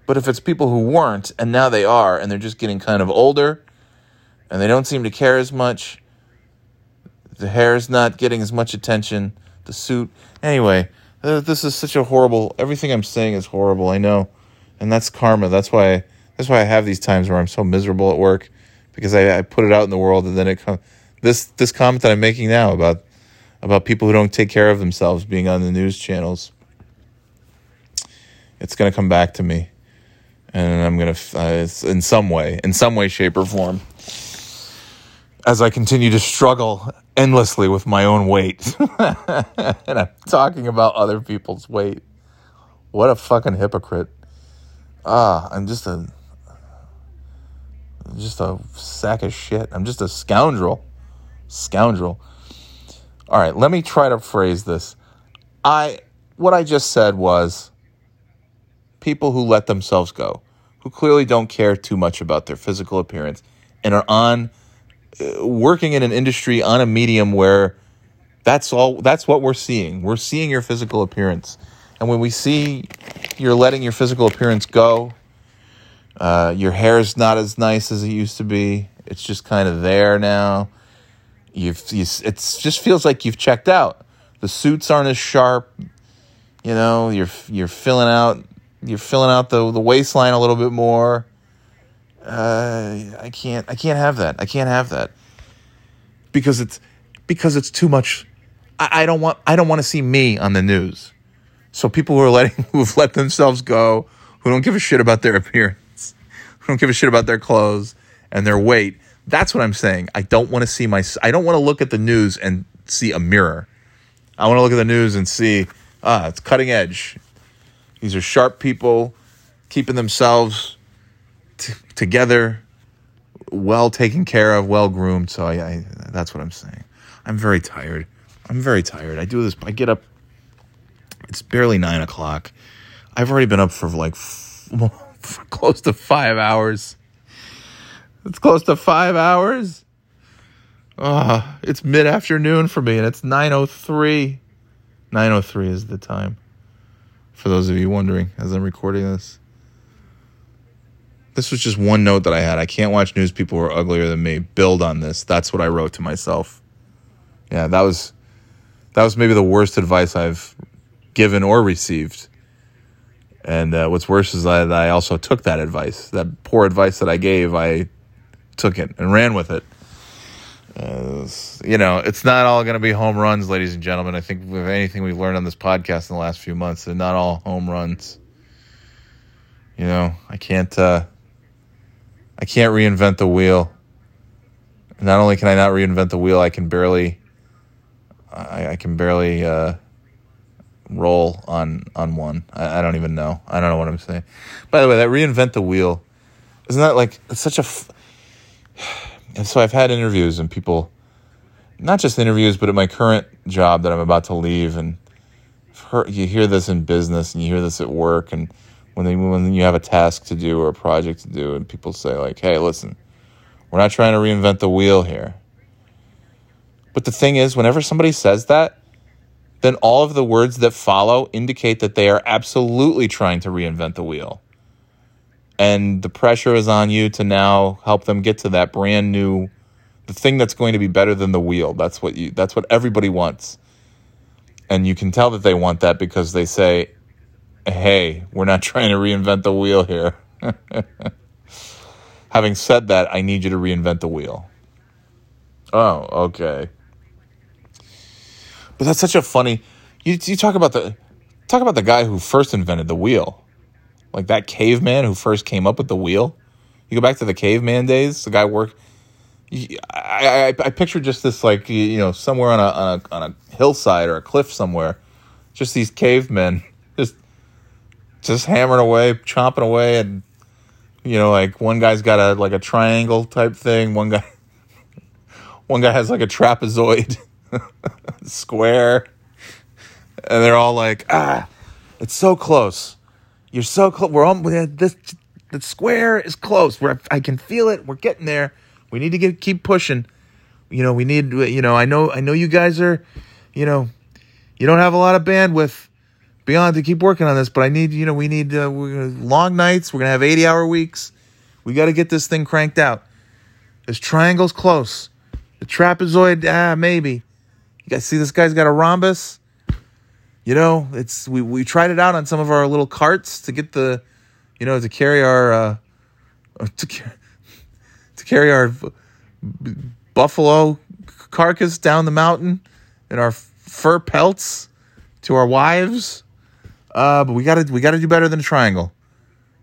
But if it's people who weren't and now they are and they're just getting kind of older and they don't seem to care as much, the hair's not getting as much attention, the suit. Anyway, Uh, this is such a horrible. Everything I'm saying is horrible. I know, and that's karma. That's why. That's why I have these times where I'm so miserable at work, because I, I put it out in the world, and then it comes. This this comment that I'm making now about about people who don't take care of themselves being on the news channels. It's gonna come back to me, and I'm gonna uh, in some way, in some way, shape, or form, as I continue to struggle endlessly with my own weight. and I'm talking about other people's weight. What a fucking hypocrite. Ah, I'm just a just a sack of shit. I'm just a scoundrel. Scoundrel. All right, let me try to phrase this. I what I just said was people who let themselves go, who clearly don't care too much about their physical appearance and are on uh, working in an industry on a medium where that's all that's what we're seeing. We're seeing your physical appearance. And when we see you're letting your physical appearance go, uh, your hair's not as nice as it used to be. It's just kind of there now. You've, you, it just feels like you've checked out. The suits aren't as sharp. You know, you're you're filling out you're filling out the the waistline a little bit more. Uh, I can't I can't have that. I can't have that because it's because it's too much. I, I don't want I don't want to see me on the news. So people who are letting who've let themselves go, who don't give a shit about their appearance, who don't give a shit about their clothes and their weight. That's what I'm saying. I don't want to see my. I don't want to look at the news and see a mirror. I want to look at the news and see ah, it's cutting edge. These are sharp people keeping themselves t- together, well taken care of, well groomed. So I, I, that's what I'm saying. I'm very tired. I'm very tired. I do this. I get up. It's barely nine o'clock. I've already been up for like f- close to five hours. It's close to five hours. Uh, it's mid afternoon for me, and it's nine oh three. Nine oh three is the time. For those of you wondering, as I'm recording this. This was just one note that I had. I can't watch news people who are uglier than me. Build on this. That's what I wrote to myself. Yeah, that was that was maybe the worst advice I've given or received. And uh, what's worse is that I also took that advice. That poor advice that I gave, I took it and ran with it. Uh, you know, it's not all going to be home runs, ladies and gentlemen. I think with anything we've learned on this podcast in the last few months, they're not all home runs. You know, I can't. Uh, I can't reinvent the wheel. Not only can I not reinvent the wheel, I can barely. I, I can barely uh, roll on on one. I, I don't even know. I don't know what I'm saying. By the way, that reinvent the wheel, isn't that like it's such a. F- and so I've had interviews and people, not just interviews, but at my current job that I'm about to leave, and heard, you hear this in business and you hear this at work, and when they when you have a task to do or a project to do, and people say like, "Hey, listen, we're not trying to reinvent the wheel here." But the thing is, whenever somebody says that, then all of the words that follow indicate that they are absolutely trying to reinvent the wheel and the pressure is on you to now help them get to that brand new the thing that's going to be better than the wheel. That's what you that's what everybody wants. And you can tell that they want that because they say hey we're not trying to reinvent the wheel here. Having said that i need you to reinvent the wheel. Oh okay. But that's such a funny you, you talk about the talk about the guy who first invented the wheel like that caveman who first came up with the wheel. You go back to the caveman days. The guy worked. I, I, I picture just this like you know somewhere on a, on a on a hillside or a cliff somewhere, just these cavemen just just hammering away, chomping away, and you know like one guy's got a like a triangle type thing. One guy, one guy has like a trapezoid, square, and they're all like ah, it's so close you're so close. We're on this. The square is close. I can feel it. We're getting there. We need to get keep pushing. You know, we need. You know, I know. I know you guys are. You know, you don't have a lot of bandwidth beyond to keep working on this, but I need. You know, we need uh, long nights. We're gonna have eighty hour weeks. We got to get this thing cranked out. This triangle's close. The trapezoid, ah, maybe. You guys see this guy's got a rhombus. You know, it's we we tried it out on some of our little carts to get the, you know, to carry our uh, to to carry our buffalo carcass down the mountain and our fur pelts to our wives. Uh, but we gotta we gotta do better than a triangle.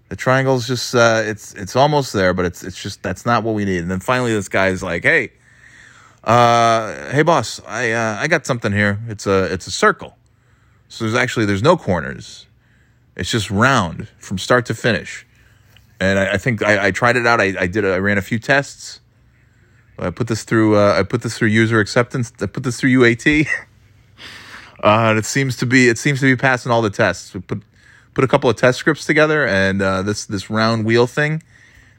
The triangle's just uh, it's it's almost there, but it's it's just that's not what we need. And then finally, this guy's like, "Hey, uh, hey boss, I uh, I got something here. It's a it's a circle. So there's actually there's no corners. It's just round from start to finish. And I, I think I, I tried it out. I, I did I ran a few tests. I put this through uh, I put this through user acceptance. I put this through UAT. uh, and it seems to be it seems to be passing all the tests. We put put a couple of test scripts together, and uh, this this round wheel thing,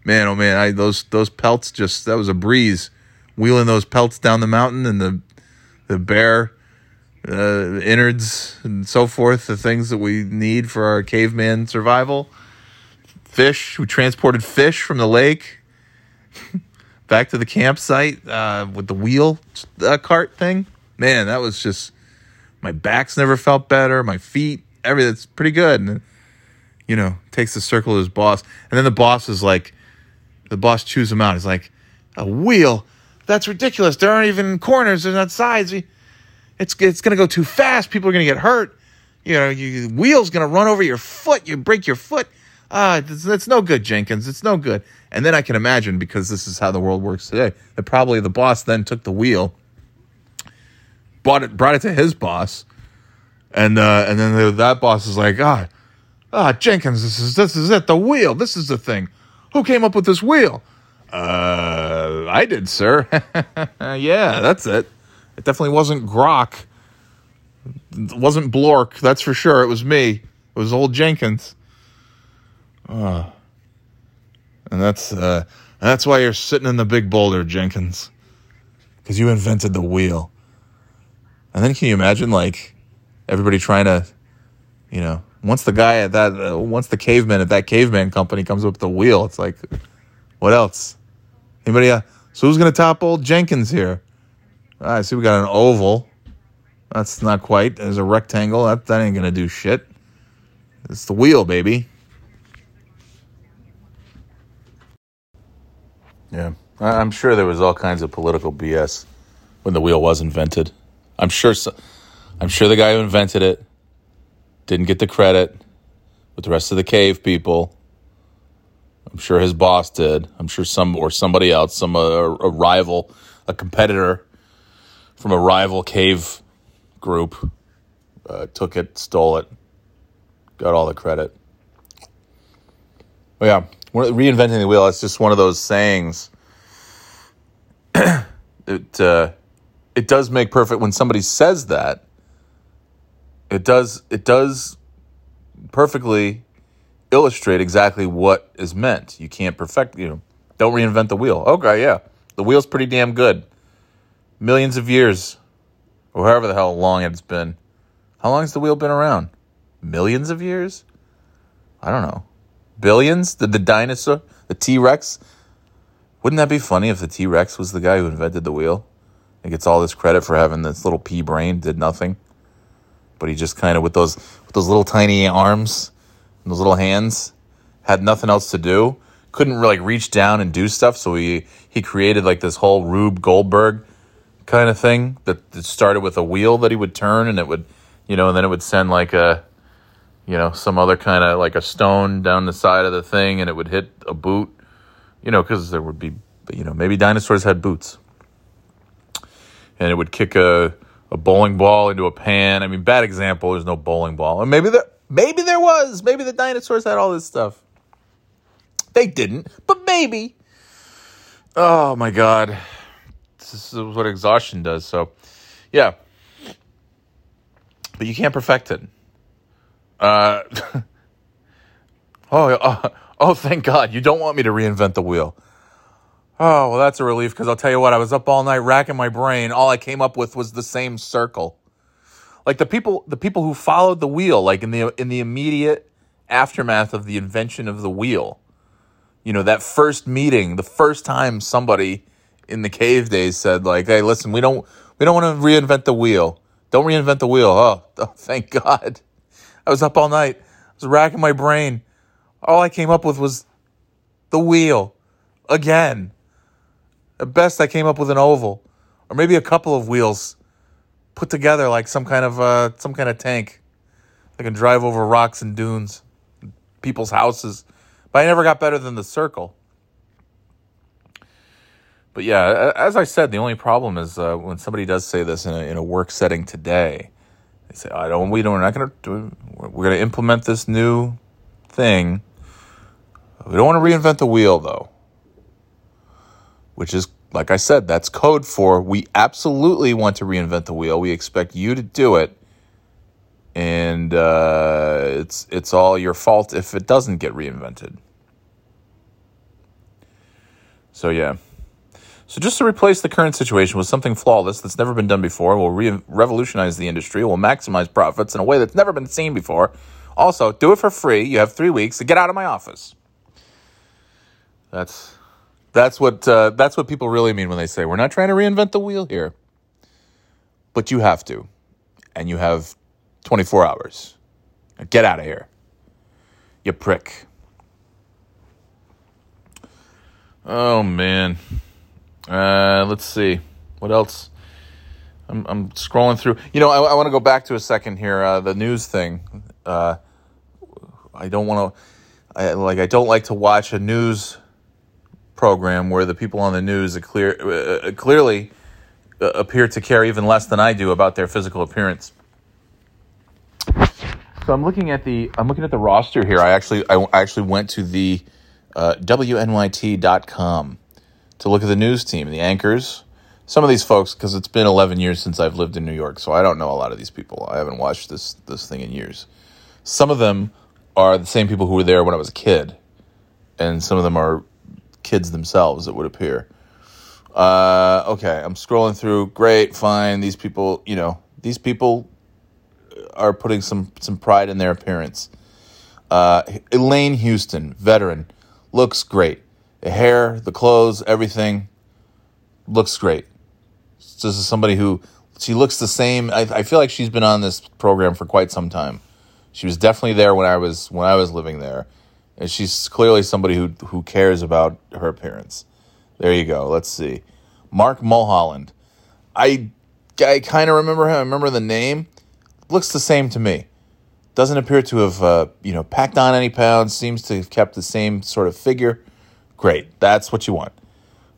man, oh man, I those those pelts just that was a breeze, wheeling those pelts down the mountain and the the bear uh, innards and so forth, the things that we need for our caveman survival. Fish, we transported fish from the lake back to the campsite uh, with the wheel uh, cart thing. Man, that was just my back's never felt better. My feet, everything's pretty good. And you know, takes the circle to his boss, and then the boss is like, the boss chews him out. He's like, a wheel? That's ridiculous. There aren't even corners. There's not sides. It's it's gonna go too fast. People are gonna get hurt. You know, your wheel's gonna run over your foot. You break your foot. Ah, that's, no good, Jenkins. It's no good. And then I can imagine because this is how the world works today. That probably the boss then took the wheel, brought it brought it to his boss, and uh, and then the, that boss is like, ah, ah, Jenkins, this is this is it. The wheel. This is the thing. Who came up with this wheel? Uh, I did, sir. yeah, that's it. It definitely wasn't Grok. It wasn't Blork, that's for sure. It was me. It was old Jenkins. Uh, and that's uh, that's why you're sitting in the big boulder, Jenkins. Because you invented the wheel. And then can you imagine, like, everybody trying to, you know, once the guy at that, uh, once the caveman at that caveman company comes up with the wheel, it's like, what else? Anybody? Uh, so who's gonna top old Jenkins here? I see we got an oval. That's not quite. There's a rectangle. That that ain't gonna do shit. It's the wheel, baby. Yeah, I'm sure there was all kinds of political BS when the wheel was invented. I'm sure. So, I'm sure the guy who invented it didn't get the credit with the rest of the cave people. I'm sure his boss did. I'm sure some or somebody else, some uh, a rival, a competitor from a rival cave group uh, took it, stole it, got all the credit. But yeah, reinventing the wheel. It's just one of those sayings. it uh, it does make perfect when somebody says that. It does it does perfectly illustrate exactly what is meant. You can't perfect, you know, don't reinvent the wheel. Okay, yeah. The wheel's pretty damn good. Millions of years, or however the hell long it's been. How long has the wheel been around? Millions of years? I don't know. Billions? Did the dinosaur, the T Rex? Wouldn't that be funny if the T Rex was the guy who invented the wheel? He gets all this credit for having this little pea brain, did nothing. But he just kind of, with those, with those little tiny arms, and those little hands, had nothing else to do. Couldn't really reach down and do stuff, so he he created like this whole Rube Goldberg kind of thing that, started with a wheel that he would turn, and it would, you know, and then it would send like a, you know, some other kind of like a stone down the side of the thing, and it would hit a boot, you know, because there would be, you know, maybe dinosaurs had boots, and it would kick a a bowling ball into a pan. I mean, bad example. There's no bowling ball, and maybe there maybe there was. Maybe the dinosaurs had all this stuff. They didn't, but maybe. Oh my god, this is what exhaustion does. So, yeah, but you can't perfect it. Uh, oh, oh, oh, thank God. You don't want me to reinvent the wheel. Oh, well, that's a relief because I'll tell you what, I was up all night racking my brain. All I came up with was the same circle. Like the people the people who followed the wheel, like in the in the immediate aftermath of the invention of the wheel. You know, that first meeting, the first time somebody in the cave days said, like, hey, listen, we don't we don't want to reinvent the wheel. Don't reinvent the wheel. Oh, oh, thank God. I was up all night. I was racking my brain. All I came up with was the wheel again. At best, I came up with an oval, or maybe a couple of wheels put together like some kind of uh, some kind of tank. that can drive over rocks and dunes, people's houses. But I never got better than the circle. But yeah, as I said, the only problem is uh, when somebody does say this in a, in a work setting today. They say, "I don't. We don't. We're not going to. We're going to implement this new thing. We don't want to reinvent the wheel, though." Which is, like I said, that's code for we absolutely want to reinvent the wheel. We expect you to do it, and uh, it's it's all your fault if it doesn't get reinvented. So yeah. So just to replace the current situation with something flawless that's never been done before, will re- revolutionize the industry, will maximize profits in a way that's never been seen before. Also, do it for free. You have three weeks to get out of my office. That's that's what uh, that's what people really mean when they say we're not trying to reinvent the wheel here, but you have to, and you have 24 hours. Get out of here, you prick. Oh man. Uh, let's see. What else? I'm, I'm scrolling through. You know, I, I want to go back to a second here. Uh, the news thing. Uh, I don't want to. I like. I don't like to watch a news program where the people on the news clear uh, clearly uh, appear to care even less than I do about their physical appearance. So I'm looking at the I'm looking at the roster here. I actually I actually went to the uh, WNYT.com to look at the news team, the anchors. Some of these folks, because it's been 11 years since I've lived in New York, so I don't know a lot of these people. I haven't watched this this thing in years. Some of them are the same people who were there when I was a kid, and some of them are kids themselves. It would appear. Uh, okay, I'm scrolling through. Great, fine. These people, you know, these people are putting some some pride in their appearance. Uh, Elaine Houston, veteran, looks great. The hair, the clothes, everything looks great. This is somebody who she looks the same. I, I feel like she's been on this program for quite some time. She was definitely there when I was when I was living there, and she's clearly somebody who who cares about her appearance. There you go. Let's see, Mark Mulholland. I I kind of remember him. I remember the name. Looks the same to me. Doesn't appear to have uh, you know packed on any pounds. Seems to have kept the same sort of figure. Great. That's what you want.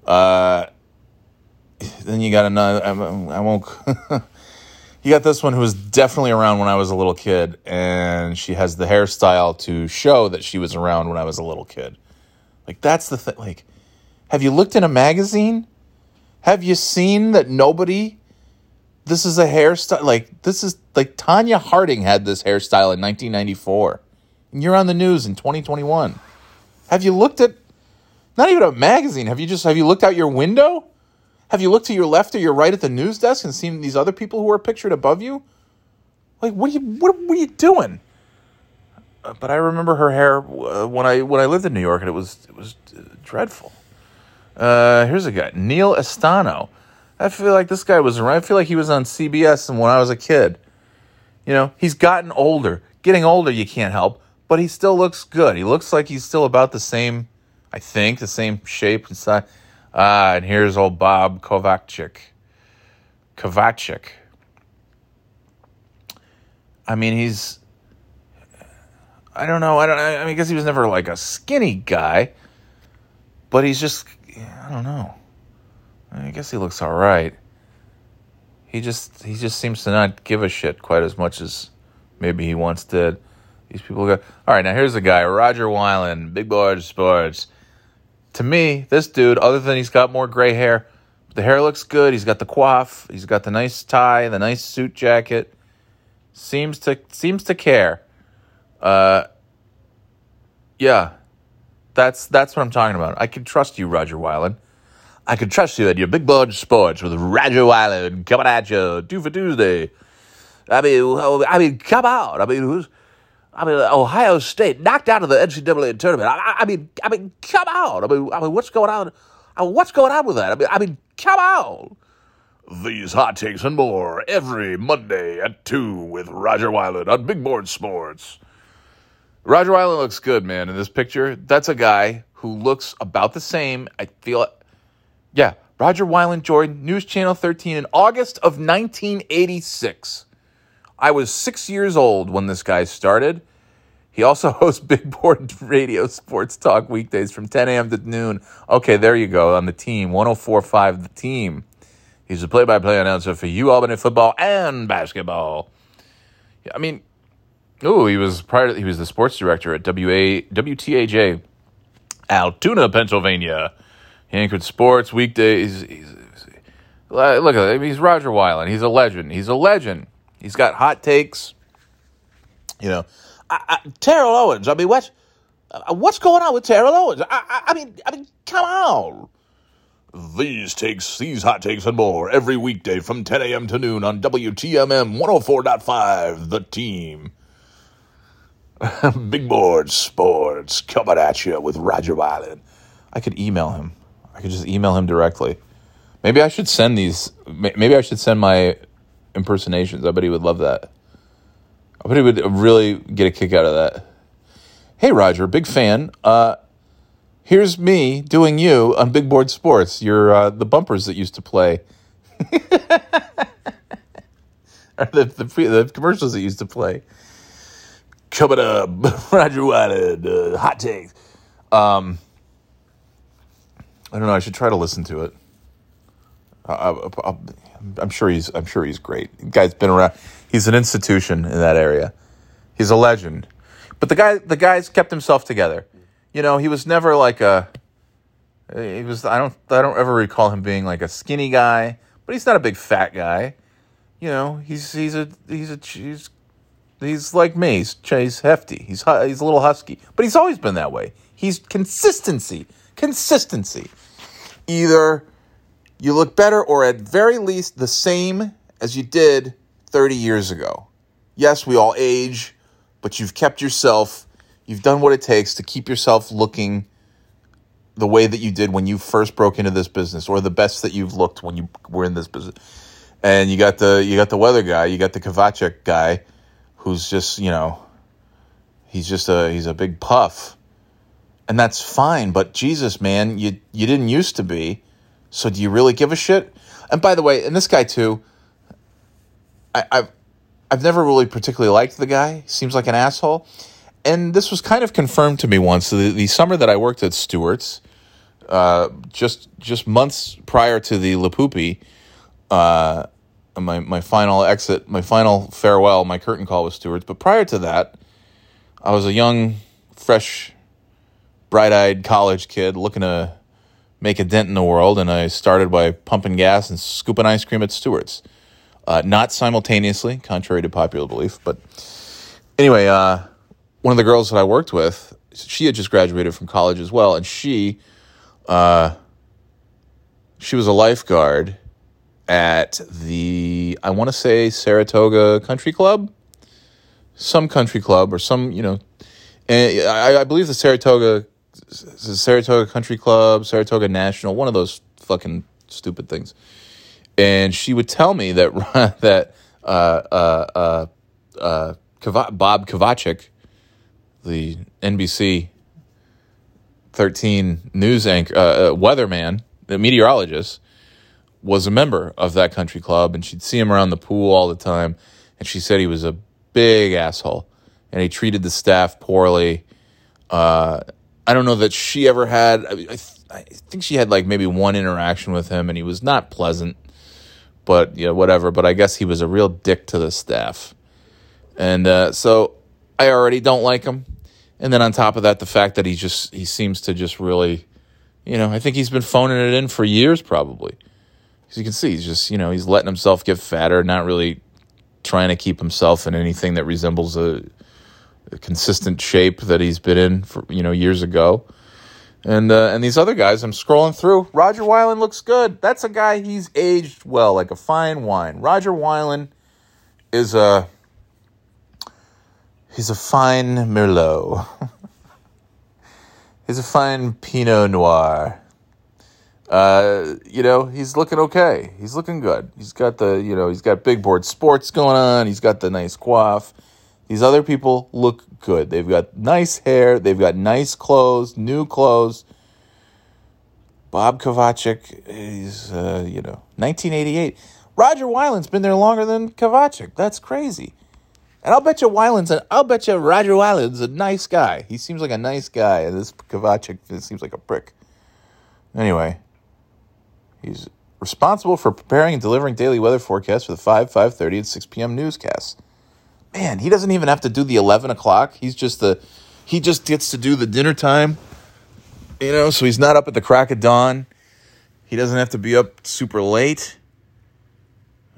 Uh, then you got another. I, I won't. you got this one who was definitely around when I was a little kid, and she has the hairstyle to show that she was around when I was a little kid. Like that's the thing. Like, have you looked in a magazine? Have you seen that nobody? This is a hairstyle. Like this is like Tonya Harding had this hairstyle in 1994, and you're on the news in 2021. Have you looked at? Not even a magazine. Have you just have you looked out your window? Have you looked to your left or your right at the news desk and seen these other people who are pictured above you? Like, what are you what, what are you doing? Uh, but I remember her hair uh, when I when I lived in New York, and it was it was uh, dreadful. Uh, here's a guy, Neil Estano. I feel like this guy was around. I feel like he was on CBS when I was a kid. You know, he's gotten older. Getting older, you can't help, but he still looks good. He looks like he's still about the same. I think the same shape and size. Ah, and here's old Bob Kovachick. Kovachick. I mean, he's. I don't know. I don't. I mean, I guess he was never like a skinny guy, but he's just. I don't know. I guess he looks all right. He just he just seems to not give a shit quite as much as maybe he once did. These people go. All right, now here's a guy, Rodger Wyland, Big Board Sports. To me, this dude, other than he's got more gray hair, the hair looks good. He's got the coif. He's got the nice tie, the nice suit jacket. Seems to seems to care. Uh, yeah, that's that's what I'm talking about. I can trust you, Rodger Wyland. I can trust you at your Big Board Sports with Rodger Wyland coming at you two for Tuesday. I mean, I mean, come on. I mean, who's? I mean, Ohio State knocked out of the NCAA tournament. I, I mean, I mean, come on. I mean, I mean, what's going on? I mean, what's going on with that? I mean, I mean, come on. These hot takes and more every Monday at 2 with Rodger Wyland on Big Board Sports. Rodger Wyland looks good, man, in this picture. That's a guy who looks about the same. I feel. Yeah, Rodger Wyland joined News Channel 13 in August of 1986. I was six years old when this guy started. He also hosts Big Board Radio Sports Talk weekdays from 10 a.m. to noon. Okay, there you go on the team, 1045 The Team. He's a play by play announcer for U Albany football and basketball. I mean, oh, he was prior to, he was the sports director at WA, WTAJ, Altoona, Pennsylvania. He anchored sports weekdays. He's, he's, look at him. He's Rodger Wyland. He's a legend. He's a legend. He's got hot takes. You know, I, I, Terrell Owens. I mean, what? Uh, what's going on with Terrell Owens? I, I, mean, I mean, come on. These takes, these hot takes and more every weekday from 10 a.m. to noon on WTMM 104.5, The Team. Big Board Sports coming at you with Rodger Wyland. I could email him. I could just email him directly. Maybe I should send these. Maybe I should send my impersonations. I bet he would love that. I bet he would really get a kick out of that. Hey, Roger, big fan. Uh, here's me doing you on Big Board Sports. Your uh, the bumpers that used to play, or the, the the commercials that used to play. Coming up, Rodger Wyland, uh, hot takes. Um, I don't know. I should try to listen to it. I, am sure he's. I'm sure he's great. The guy's been around. He's an institution in that area. He's a legend. But the guy, the guy's kept himself together. You know, he was never like a. He was. I don't. I don't ever recall him being like a skinny guy. But he's not a big fat guy. You know, he's he's a he's a he's he's like me. He's, he's hefty. He's he's a little husky. But he's always been that way. He's consistency. Consistency. Either you look better or at very least the same as you did 30 years ago. Yes, we all age, but you've kept yourself, you've done what it takes to keep yourself looking the way that you did when you first broke into this business or the best that you've looked when you were in this business. And you got the you got the weather guy, you got the Kovachick guy who's just, you know, he's just a he's a big puff. And that's fine, but Jesus, man, you you didn't used to be. So do you really give a shit? And by the way, and this guy too, I, I've I've never really particularly liked the guy. Seems like an asshole. And this was kind of confirmed to me once. The, the summer that I worked at Stewart's, uh, just just months prior to the LaPoopy, uh, my my final exit, my final farewell, my curtain call with Stewart's. But prior to that, I was a young, fresh, bright-eyed college kid looking to make a dent in the world, and I started by pumping gas and scooping ice cream at Stewart's. Uh, not simultaneously, contrary to popular belief, but anyway, uh, one of the girls that I worked with, she had just graduated from college as well, and she, uh, she was a lifeguard at the I want to say Saratoga Country Club, some country club or some you know, and I, I believe the Saratoga Saratoga Country Club, Saratoga National, one of those fucking stupid things. And she would tell me that that uh, uh, uh, uh Bob Kovachick, the NBC 13 news anchor, uh, uh, weatherman, the meteorologist, was a member of that country club, and she'd see him around the pool all the time. And she said he was a big asshole, and he treated the staff poorly. Uh, I don't know that she ever had. I, I, think she had like maybe one interaction with him, and he was not pleasant. But yeah, whatever. But I guess he was a real dick to the staff, and uh, so I already don't like him. And then on top of that, the fact that he just he seems to just really, you know, I think he's been phoning it in for years, probably. As you can see, he's just you know he's letting himself get fatter, not really trying to keep himself in anything that resembles a consistent shape that he's been in for you know years ago. And uh, and these other guys, I'm scrolling through. Rodger Wyland looks good. That's a guy he's aged well, like a fine wine. Rodger Wyland is a he's a fine Merlot. he's a fine Pinot Noir. uh, you know, he's looking okay. He's looking good. He's got the, you know, he's got big board sports going on. He's got the nice coif. These other people look good. They've got nice hair. They've got nice clothes, new clothes. Bob Kovachick is, uh, you know, 1988. Rodger Wyland's been there longer than Kovachick. That's crazy. And I'll bet you Wyland's, an, I'll bet you Rodger Wyland's a nice guy. He seems like a nice guy, and this Kovachick seems like a prick. Anyway, he's responsible for preparing and delivering daily weather forecasts for the 5, 5.30, and 6 p.m. newscasts. Man, he doesn't even have to do the 11 o'clock. He's just the, he just gets to do the dinner time, you know, so he's not up at the crack of dawn. He doesn't have to be up super late.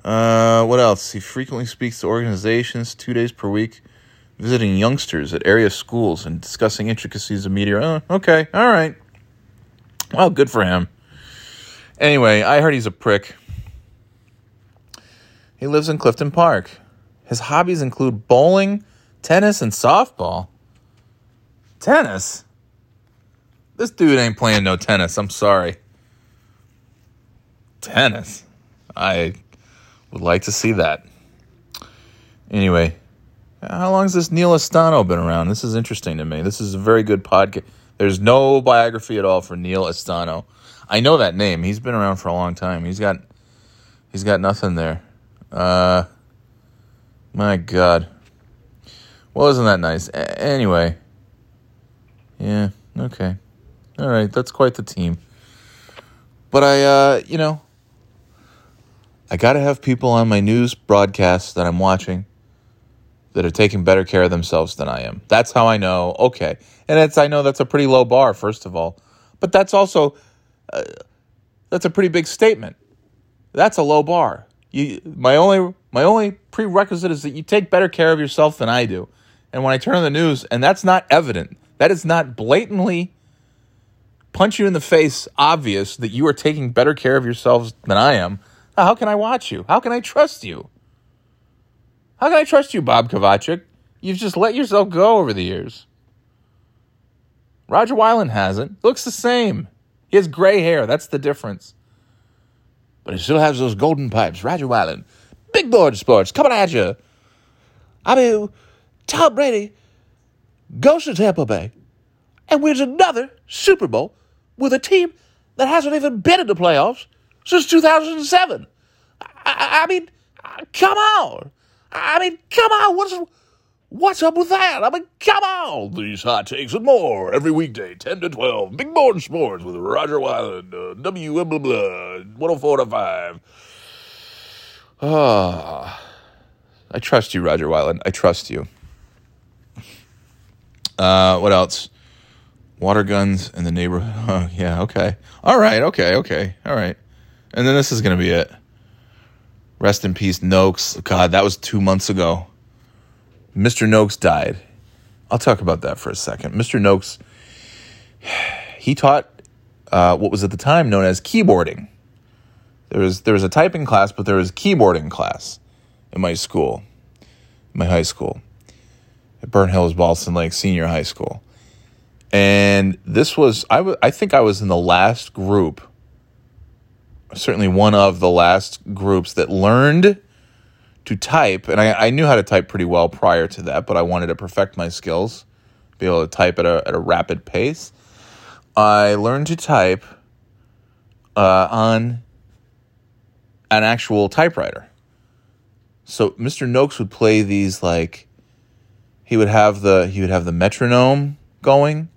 Uh, what else? He frequently speaks to organizations two days per week, visiting youngsters at area schools and discussing intricacies of media. Oh, okay, all right. Well, good for him. Anyway, I heard he's a prick. He lives in Clifton Park. His hobbies include bowling, tennis, and softball. Tennis? This dude ain't playing no tennis. I'm sorry. Tennis? I would like to see that. Anyway, how long has this Neil Estano been around? This is interesting to me. This is a very good podcast. There's no biography at all for Neil Estano. I know that name. He's been around for a long time. He's got he's got nothing there. Uh my god. Well, isn't that nice? A- anyway. Yeah, okay. All right, that's quite the team. But I uh, you know, I got to have people on my news broadcasts that I'm watching that are taking better care of themselves than I am. That's how I know. Okay, and it's I know that's a pretty low bar, first of all, but that's also uh, that's a pretty big statement. That's a low bar. You, my only my only prerequisite is that you take better care of yourself than I do. And when I turn on the news, and that's not evident, that is not blatantly punch you in the face obvious that you are taking better care of yourselves than I am. How can I watch you? How can I trust you? How can I trust you, Bob Kovachick? You've just let yourself go over the years. Rodger Wyland hasn't. Looks the same. He has gray hair. That's the difference. But he still has those golden pipes. Rodger Wyland. Big board sports coming at you. I mean, Tom Brady goes to Tampa Bay and wins another Super Bowl with a team that hasn't even been in the playoffs since 2007. I, I, mean, come on. I mean, come on. What's what's up with that? I mean, come on. These hot takes and more every weekday, 10 to 12. Big Board Sports with Rodger Wyland, uh, W blah, blah, blah, 104 to 5. Ah, I trust you, Rodger Wyland. I trust you. Uh, what else? Water guns in the neighborhood. Oh, yeah, okay. All right, okay, okay. All right. And then this is going to be it. Rest in peace, Noakes. God, that was two months ago. Mr. Noakes died. I'll talk about that for a second. Mr. Noakes, he taught uh, what was at the time known as keyboarding. There was there was a typing class, but there was keyboarding class in my school, my high school, at Burnt Hills, Ballston Lake Senior High School. And this was I, w- I think I was in the last group, certainly one of the last groups that learned to type. And I, I knew how to type pretty well prior to that, but I wanted to perfect my skills, be able to type at a, at a rapid pace. I learned to type uh, on an actual typewriter. So Mr. Noakes would play these like he would have the he would have the metronome going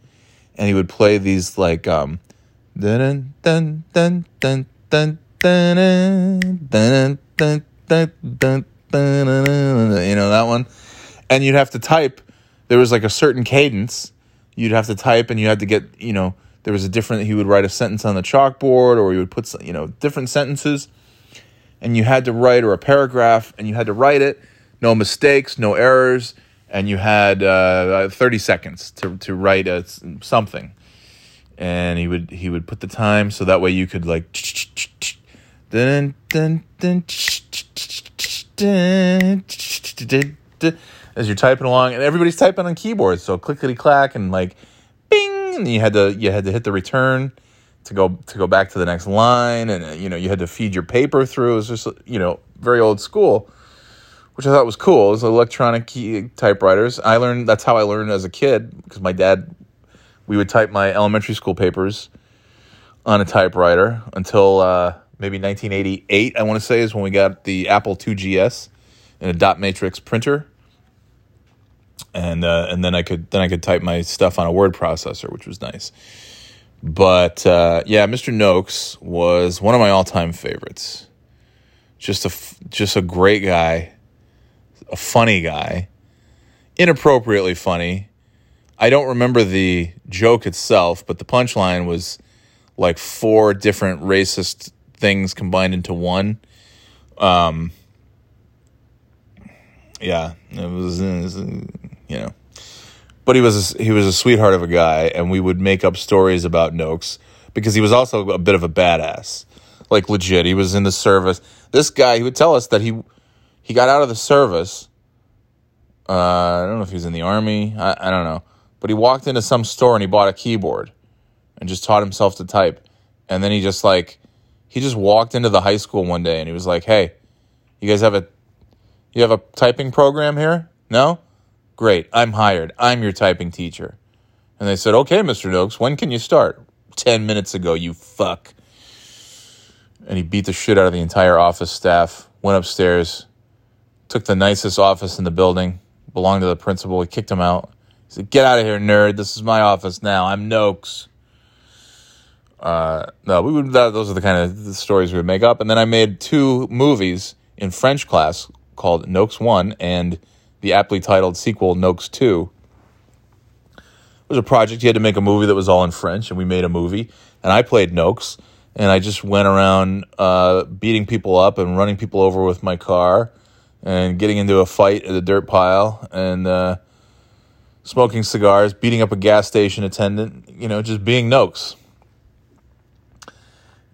and he would play these like um dun dun dun dun dun dun dun dun dun dun you know that one and you'd have to type there was like a certain cadence you'd have to type and you had to get you know there was a different he would write a sentence on the chalkboard or he would put you know different sentences and you had to write or a paragraph and you had to write it. No mistakes no errors and you had uh, 30 seconds to, to write a, something. And he would he would put the time so that way you could like as you're typing along and everybody's typing on keyboards so clickety clack and like bing and you had to you had to hit the return to go to go back to the next line, and uh, you know you had to feed your paper through. It was just you know very old school, which I thought was cool. It was electronic key typewriters. I learned that's how I learned as a kid because my dad we would type my elementary school papers on a typewriter until uh, maybe 1988. I want to say is when we got the Apple IIgs and a dot matrix printer, and uh, and then I could then I could type my stuff on a word processor, which was nice. But uh, yeah, Mr. Noakes was one of my all time favorites. Just a just a great guy, a funny guy, inappropriately funny. I don't remember the joke itself, but the punchline was like four different racist things combined into one. Um, yeah, it was, you know, but he was a, he was a sweetheart of a guy, and we would make up stories about Noakes because he was also a bit of a badass, like legit. He was in the service. This guy, he would tell us that he he got out of the service. Uh, I don't know if he was in the army. I, I don't know, but he walked into some store and he bought a keyboard, and just taught himself to type, and then he just like he just walked into the high school one day and he was like, "Hey, you guys have a you have a typing program here? No? Great. I'm hired. I'm your typing teacher." And they said, "Okay, Mr. Noakes, when can you start?" 10 minutes ago, you fuck. And he beat the shit out of the entire office staff, went upstairs, took the nicest office in the building, belonged to the principal. He kicked him out. He said, Get out of here, nerd. This is my office now. I'm Noakes. Uh, no, we would. That, those are the kind of stories we would make up. And then I made two movies in French class called Noakes One and the aptly titled sequel Noakes Two. It was a project. He had to make a movie that was all in French, and we made a movie. And I played Noakes, and I just went around uh, beating people up and running people over with my car, and getting into a fight at a dirt pile, and uh, smoking cigars, beating up a gas station attendant. You know, just being Noakes.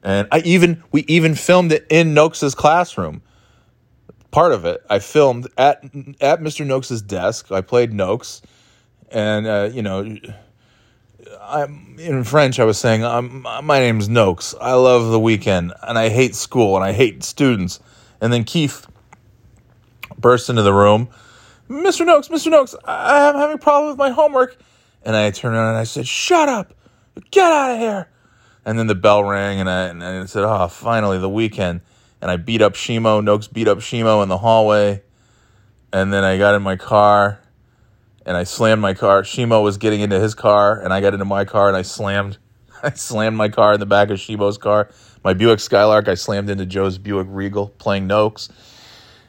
And I even we even filmed it in Noakes's classroom. Part of it I filmed at at Mr. Noakes's desk. I played Noakes, and uh, you know, I'm in French. I was saying, um, "My name's Noakes. I love the weekend, and I hate school, and I hate students." And then Keith burst into the room, "Mr. Noakes, Mr. Noakes, I- I'm having a problem with my homework." And I turned around and I said, "Shut up! Get out of here!" And then the bell rang, and I, and I said, "Oh, finally the weekend." And I beat up Shimo. Noakes beat up Shimo in the hallway, and then I got in my car, and I slammed my car. Shimo was getting into his car, and I got into my car, and I slammed, I slammed my car in the back of Shimo's car. My Buick Skylark, I slammed into Joe's Buick Regal, playing Noakes.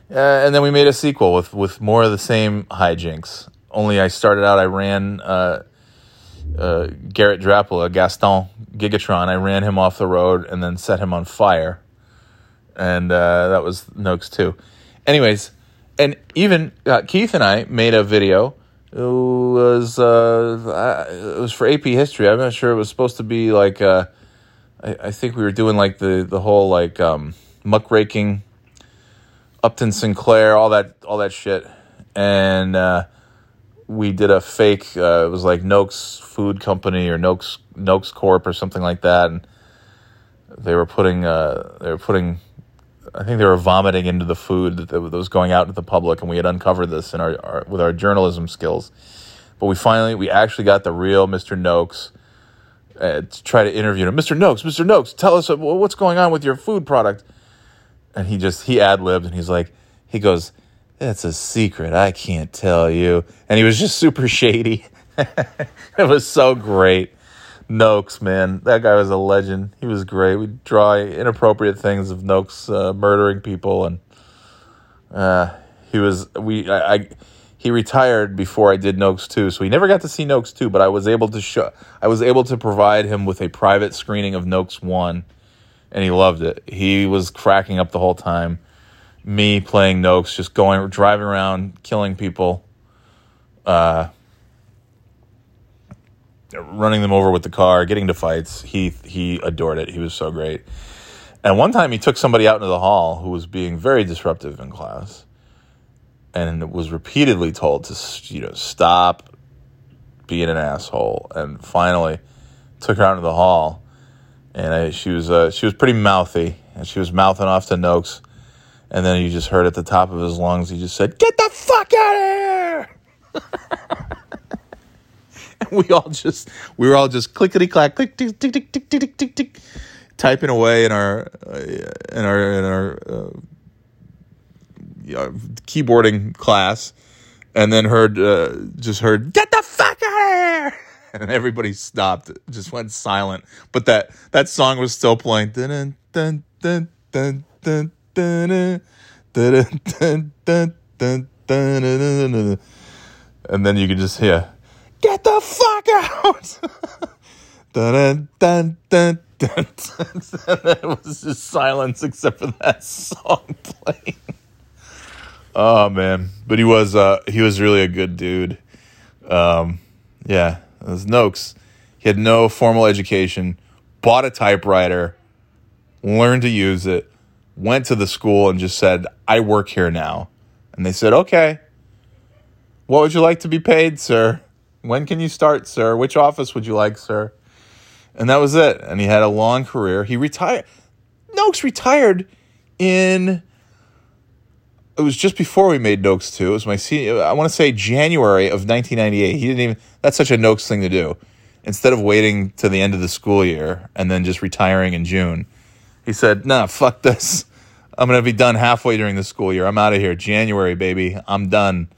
Uh, and then we made a sequel with with more of the same hijinks. Only I started out, I ran. Uh, uh, Garrett Drapula, Gaston Gigatron. I ran him off the road and then set him on fire, and uh, that was Noakes too. Anyways, and even uh, Keith and I made a video. It was uh, it was for AP History. I'm not sure it was supposed to be like. Uh, I, I think we were doing like the the whole like um, muckraking, Upton Sinclair, all that all that shit, and uh, we did a fake. Uh, it was like Noakes Food Company or Noakes Noakes Corp or something like that, and they were putting uh, they were putting. I think they were vomiting into the food that, was going out to the public, and we had uncovered this in our, our with our journalism skills. But we finally, we actually got the real Mr. Noakes uh, to try to interview him. Mr. Noakes, Mr. Noakes, tell us what's going on with your food product. And he just he ad libbed, and he's like, he goes, "That's a secret. I can't tell you." And he was just super shady. it was so great. Noakes, man, that guy was a legend. He was great. We'd draw inappropriate things of Noakes uh, murdering people, and uh, he was we. I, I he retired before I did Noakes two, so he never got to see Noakes two. But I was able to show. I was able to provide him with a private screening of Noakes one, and he loved it. He was cracking up the whole time. Me playing Noakes, just going driving around, killing people. Uh, running them over with the car, getting into fights. He he adored it. He was so great. And one time he took somebody out into the hall who was being very disruptive in class, and was repeatedly told to you know stop being an asshole. And finally took her out into the hall, and I, she was uh, she was pretty mouthy, and she was mouthing off to Noakes, and then you just heard at the top of his lungs, he just said, "Get the fuck out of here!" we all just we were all just clickety clack, click tick tick tick tick tick tick tick, typing away in our uh, in our in our uh, yeah, keyboarding class, and then heard uh, just heard, "Get the fuck out of here!" and everybody stopped, just went silent. But that that song was still playing. And then you could just hear, "Get the fuck out!" dun, dun, dun, dun, dun. Then it was just silence except for that song playing. Oh man, but he was uh, he was really a good dude. Um, yeah, it was Noakes. He had no formal education, bought a typewriter, learned to use it, went to the school and just said, I work here now. And they said, Okay. What would you like to be paid, sir? When can you start, sir? Which office would you like, sir? And that was it. And he had a long career. He retired. Noakes retired in it was just before we made Noakes 2. It was my senior, I want to say January of 1998. He didn't even, that's such a Noakes thing to do. Instead of waiting to the end of the school year and then just retiring in June, he said, nah, fuck this. I'm going to be done halfway during the school year. I'm out of here. January, baby. I'm done.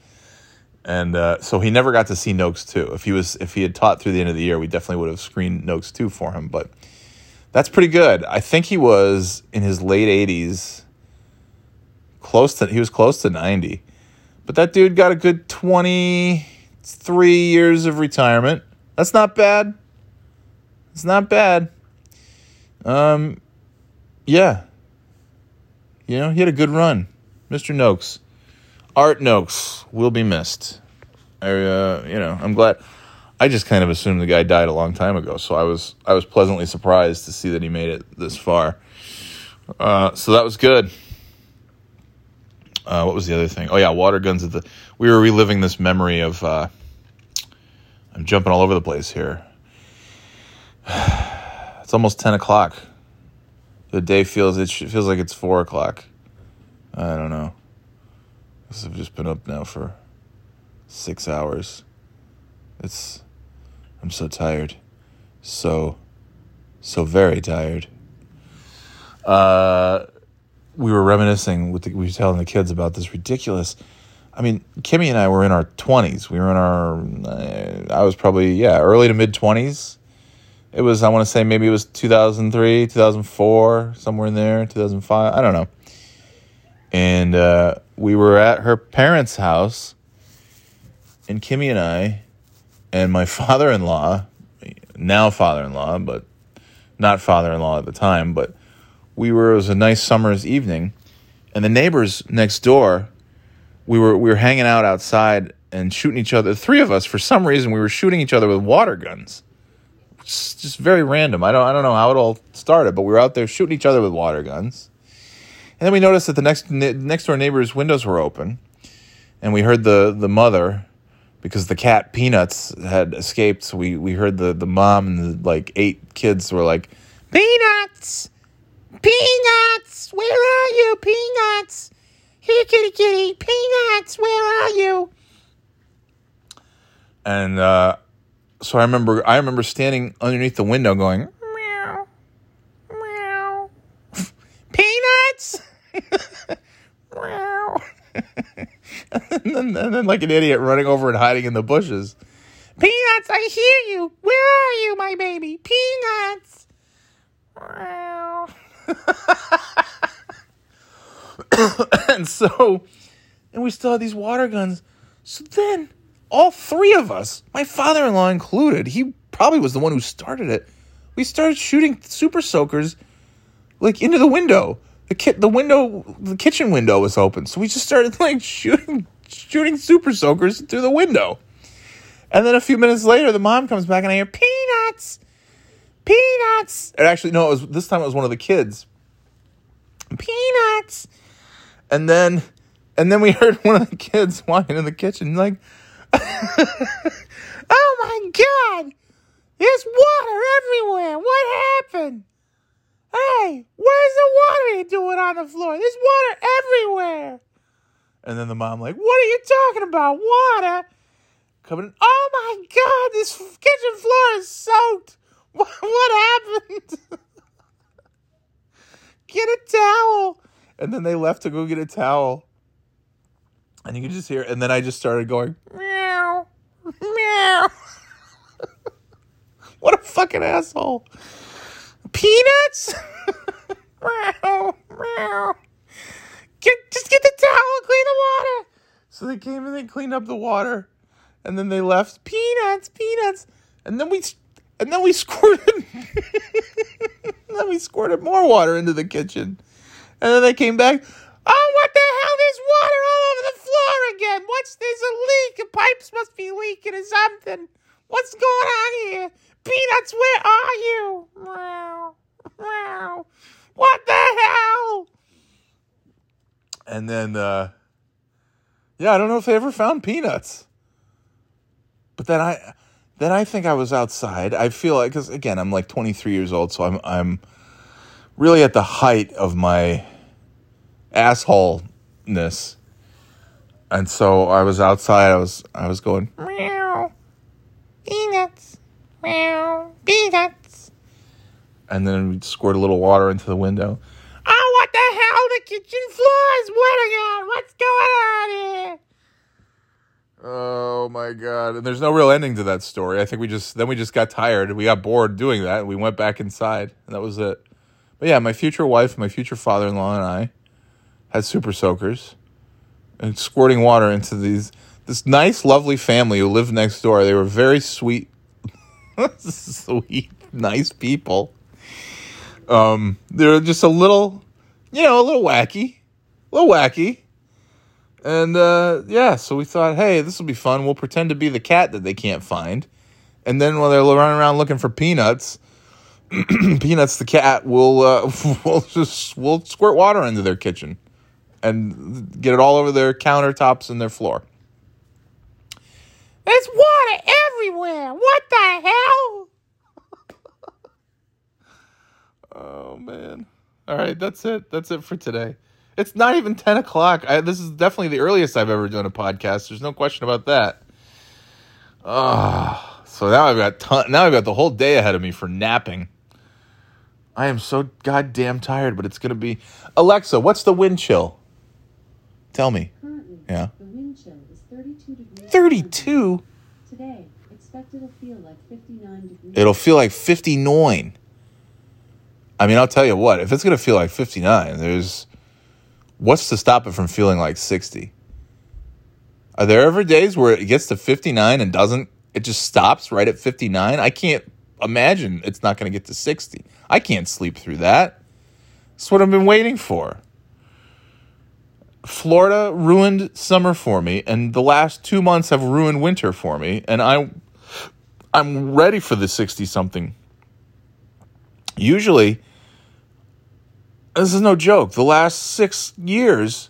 And uh, so he never got to see Noakes 2. If he was, if he had taught through the end of the year, we definitely would have screened Noakes 2 for him. But that's pretty good. I think he was in his late 80s close to he was close to 90 but that dude got a good 23 years of retirement that's not bad it's not bad um yeah you know he had a good run mr noakes art noakes will be missed I, uh, you know i'm glad i just kind of assumed the guy died a long time ago so i was i was pleasantly surprised to see that he made it this far uh, so that was good uh, what was the other thing? Oh yeah, water guns at the. We were reliving this memory of. Uh, I'm jumping all over the place here. It's almost ten o'clock. The day feels it feels like it's four o'clock. I don't know. This have just been up now for six hours. It's. I'm so tired. So. So very tired. Uh we were reminiscing with the, we were telling the kids about this ridiculous. I mean, Kimmy and I were in our twenties. We were in our. Uh, I was probably yeah early to mid twenties. It was I want to say maybe it was two thousand three, two thousand four, somewhere in there, two thousand five. I don't know. And uh, we were at her parents' house, and Kimmy and I, and my father-in-law, now father-in-law, but not father-in-law at the time, but we were it was a nice summer's evening, and the neighbors next door, we were we were hanging out outside and shooting each other. The three of us, for some reason, we were shooting each other with water guns. It's just very random. I don't I don't know how it all started, but we were out there shooting each other with water guns. And then we noticed that the next next door neighbor's windows were open, and we heard the the mother because the cat Peanuts had escaped. So we we heard the the mom and the like eight kids were like Peanuts Peanuts, where are you, Peanuts? Here, kitty, kitty, Peanuts, where are you? And uh, so I remember, I remember standing underneath the window, going meow, meow, Peanuts, meow, and, then, and then like an idiot running over and hiding in the bushes. Peanuts, I hear you. Where are you, my baby? Peanuts. Meow. and so, and we still had these water guns. So then, all three of us, my father in law included, he probably was the one who started it. We started shooting super soakers like into the window. The kit, the window, the kitchen window was open, so we just started like shooting, shooting super soakers through the window. And then a few minutes later, the mom comes back and I hear peanuts, peanuts. And actually, no, it was this time it was one of the kids. Peanuts. And then, and then we heard one of the kids whining in the kitchen like, "Oh my god, there's water everywhere. What happened?" Hey, where's the water you doing on the floor? There's water everywhere. And then the mom, like, what are you talking about? Water? Coming, oh my God, this kitchen floor is soaked. What, what happened? get a towel. And then they left to go get a towel. And you could just hear, and then I just started going, meow, meow. what a fucking asshole. Peanuts? Meow, meow. Get, just get the towel and clean the water. So they came and they cleaned up the water. And then they left peanuts, peanuts. And then we and then we squirted then we squirted more water into the kitchen. And then they came back. Oh, what the hell? There's water all over the floor again. What's there's a leak? The pipes must be leaking or something. What's going on here? Peanuts, where are you? Meow. Meow. What the hell? And then uh yeah, I don't know if they ever found peanuts. But then I then I think I was outside. I feel like cuz again, I'm like 23 years old, so I'm I'm really at the height of my assholeness. And so I was outside. I was I was going meow, peanuts, meow, peanuts, and then we squirt a little water into the window. Oh, what the hell? The kitchen floor is wet again. What's going on here? Oh my god! And there's no real ending to that story. I think we just then we just got tired. We got bored doing that. We went back inside, and that was it. But yeah, my future wife, my future father-in-law, and I had super soakers and squirting water into these this nice, lovely family who lived next door. They were very sweet, sweet, nice people. Um, they're just a little, you know, a little wacky, a little wacky. And uh, yeah, so we thought, hey, this will be fun. We'll pretend to be the cat that they can't find. And then while they're running around looking for peanuts, Peanuts the cat will uh, will just will squirt water into their kitchen and get it all over their countertops and their floor. There's water everywhere. What the hell? Oh man. All right, that's it. That's it for today. It's not even ten o'clock. I, this is definitely the earliest I've ever done a podcast. There's no question about that. Ah, so now I've got ton- now I've got the whole day ahead of me for napping. I am so goddamn tired, but it's going to be. Alexa, what's the wind chill? Tell me. Currently, Yeah. the wind chill is 32 degrees. 32? Today, expect it'll feel like 59 degrees. It'll feel like 59. I mean, I'll tell you what, if it's going to feel like 59, there's. What's to stop it from feeling like 60? Are there ever days where it gets to 59 and doesn't, it just stops right at 59? I can't imagine it's not going to get to 60. I can't sleep through that. That's what I've been waiting for. Florida ruined summer for me, and the last two months have ruined winter for me, and I, I'm ready for the 60 something. Usually, this is no joke. The last six years,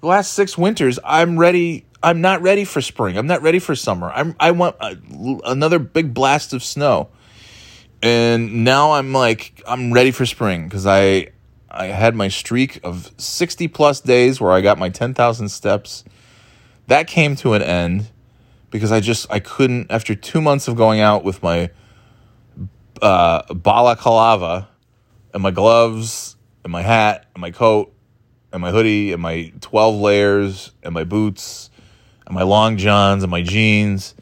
the last six winters, I'm ready. I'm not ready for spring. I'm not ready for summer. I'm. I want a, another big blast of snow, and now I'm like I'm ready for spring because I I had my streak of sixty plus days where I got my ten thousand steps. That came to an end because I just I couldn't after two months of going out with my uh, balaclava and my gloves and my hat and my coat and my hoodie and my 12 layers and my boots and my long johns and my jeans,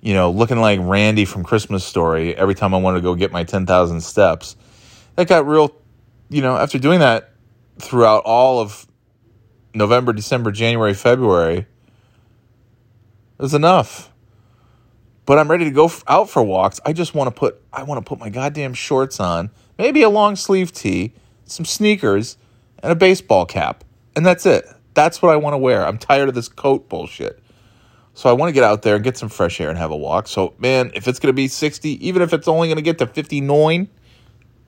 you know, looking like Randy from Christmas Story every time I wanted to go get my 10,000 steps. That got real, you know, after doing that throughout all of November, December, January, February, it was enough but I'm ready to go out for walks. I just want to put I want to put my goddamn shorts on, maybe a long sleeve tee, some sneakers, and a baseball cap. And that's it. That's what I want to wear. I'm tired of this coat bullshit. So I want to get out there and get some fresh air and have a walk. So man, if it's going to be 60, even if it's only going to get to 59,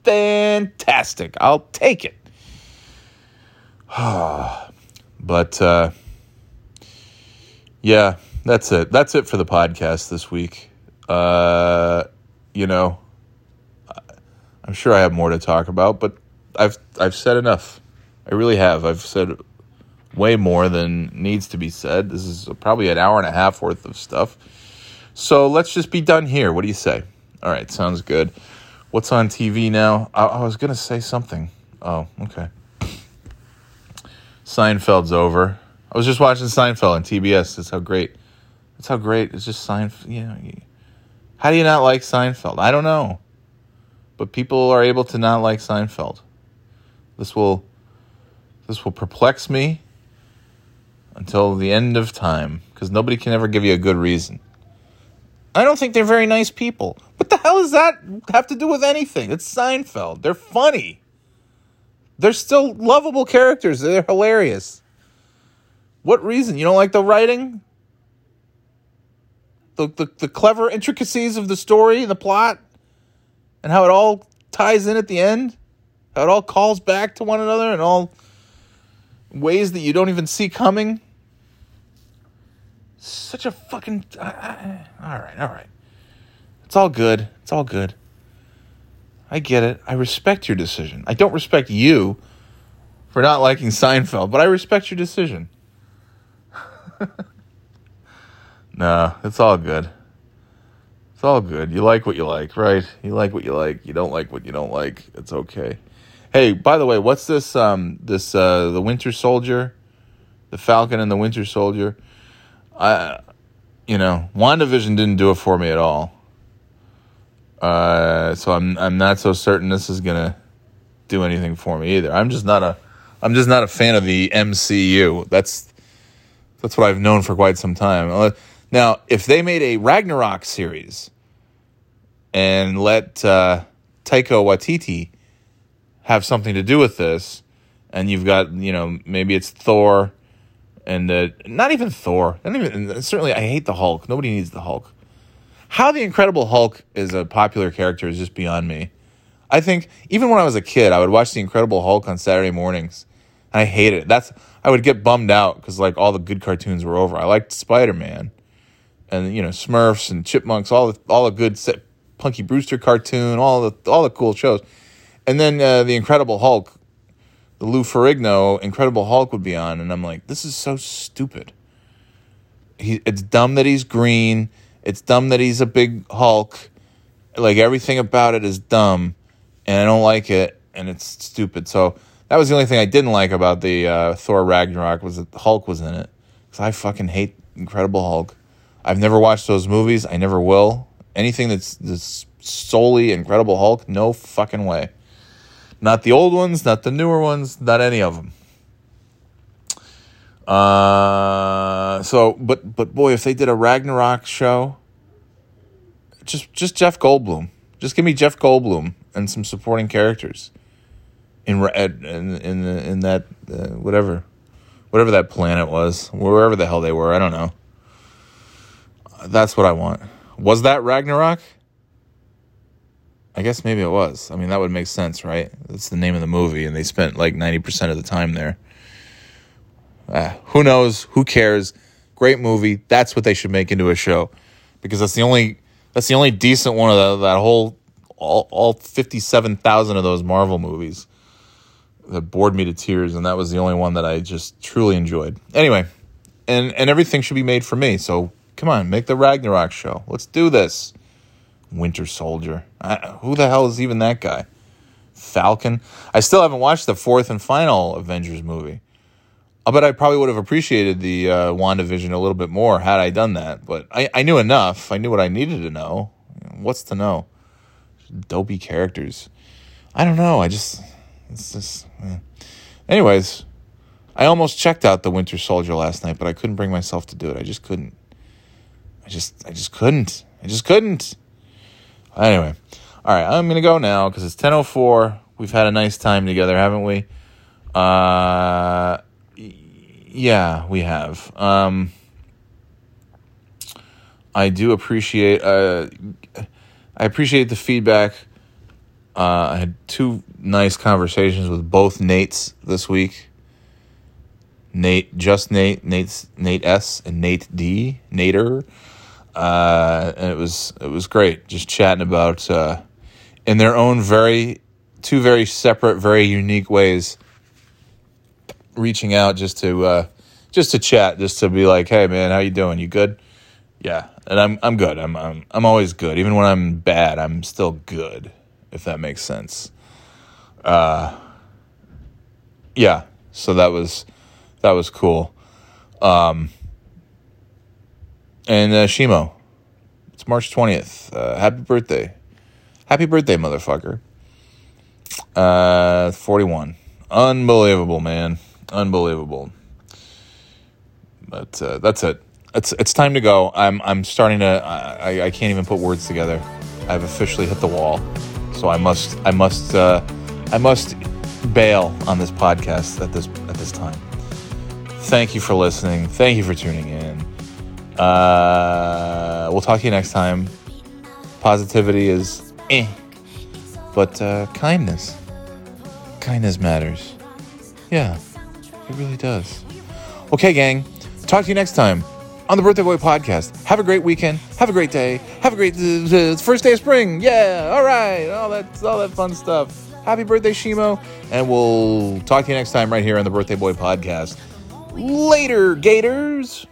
fantastic. I'll take it. but uh yeah, that's it. That's it for the podcast this week. Uh, you know, I'm sure I have more to talk about, but I've I've said enough. I really have. I've said way more than needs to be said. This is probably an hour and a half worth of stuff. So let's just be done here. What do you say? All right, sounds good. What's on TV now? I, I was gonna say something. Oh, okay. Seinfeld's over. I was just watching Seinfeld on TBS. That's how great. That's how great. It's just Seinfeld. Know, how do you not like Seinfeld? I don't know, but people are able to not like Seinfeld. This will, this will perplex me until the end of time because nobody can ever give you a good reason. I don't think they're very nice people. What the hell does that have to do with anything? It's Seinfeld. They're funny. They're still lovable characters. They're hilarious. What reason? You don't like the writing? The, the, the clever intricacies of the story and the plot? And how it all ties in at the end? It all calls back to one another in all ways that you don't even see coming? Such a fucking. All right, all right. It's all good. It's all good. I get it. I respect your decision. I don't respect you for not liking Seinfeld, but I respect your decision. no, it's all good. It's all good. You like what you like, right? You like what you like. You don't like what you don't like. It's okay. Hey, by the way, what's this um this uh the Winter Soldier? The Falcon and the Winter Soldier? I you know, WandaVision didn't do it for me at all. Uh, so I'm I'm not so certain this is gonna do anything for me either. I'm just not a I'm just not a fan of the MCU. That's that's what I've known for quite some time. Uh, Now, if they made a Ragnarok series and let uh, Taika Waititi have something to do with this, and you've got you know maybe it's Thor, and uh, not even Thor. Not even certainly I hate the Hulk. Nobody needs the Hulk. How the Incredible Hulk is a popular character is just beyond me. I think even when I was a kid, I would watch the Incredible Hulk on Saturday mornings. And I hated it. That's I would get bummed out because like all the good cartoons were over. I liked Spider Man, and you know Smurfs and Chipmunks, all the all the good set, Punky Brewster cartoon, all the all the cool shows, and then uh, the Incredible Hulk, the Lou Ferrigno Incredible Hulk would be on, and I'm like, this is so stupid. He, it's dumb that he's green. It's dumb that he's a big Hulk. Like everything about it is dumb, and I don't like it, and it's stupid. So that was the only thing I didn't like about the uh, Thor Ragnarok was that Hulk was in it. Because I fucking hate Incredible Hulk. I've never watched those movies. I never will. Anything that's, that's solely Incredible Hulk, no fucking way. Not the old ones, not the newer ones, not any of them. Uh, so, but but boy, if they did a Ragnarok show, just just Jeff Goldblum, just give me Jeff Goldblum and some supporting characters in in in, in that uh, whatever whatever that planet was, wherever the hell they were, I don't know. That's what I want. Was that Ragnarok? I guess maybe it was. I mean, that would make sense, right? That's the name of the movie, and they spent like 90% of the time there. Uh, who knows? Who cares? Great movie. That's what they should make into a show, because that's the only that's the only decent one of the, that whole all, all fifty seven thousand of those Marvel movies that bored me to tears, and that was the only one that I just truly enjoyed. Anyway, and and everything should be made for me. So come on, make the Ragnarok show. Let's do this. Winter Soldier. I, who the hell is even that guy? Falcon. I still haven't watched the fourth and final Avengers movie. I bet I probably would have appreciated the uh, WandaVision a little bit more had I done that. But I, I knew enough. I knew what I needed to know. What's to know? Dopey characters. I don't know. I just. It's just. eh. Anyways, I almost checked out the Winter Soldier last night, but I couldn't bring myself to do it. I just couldn't. I just. I just couldn't. I just couldn't. Anyway, all right. I'm gonna go now because it's 10:04. We've had a nice time together, haven't we? Uh yeah, we have. Um, I do appreciate. Uh, I appreciate the feedback. Uh, I had two nice conversations with both Nates this week. Nate, just Nate, Nate's Nate S, and Nate D, Nater. Uh, and it was it was great, just chatting about uh, in their own very, two very separate, very unique ways, reaching out just to, uh, just to chat, just to be like, hey man, how you doing? You good? Yeah, and I'm I'm good. I'm I'm I'm always good. Even when I'm bad, I'm still good. If that makes sense. Uh, yeah. So that was that was cool. Um, and uh, Shimo, it's March twentieth. Uh, happy birthday, happy birthday, motherfucker. Uh, forty one. Unbelievable, man. Unbelievable. But uh, that's it. It's it's time to go. I'm I'm starting to. I, I can't even put words together. I've officially hit the wall, so I must I must uh, I must bail on this podcast at this at this time. Thank you for listening. Thank you for tuning in. Uh, we'll talk to you next time. Positivity is eh, but uh, kindness, kindness matters. Yeah, it really does. Okay, gang. Talk to you next time on the Birthday Boy podcast. Have a great weekend. Have a great day. Have a great uh, first day of spring. Yeah, all right. All that, all that fun stuff. Happy birthday, Shimo. And we'll talk to you next time right here on the Birthday Boy podcast. Later, Gators.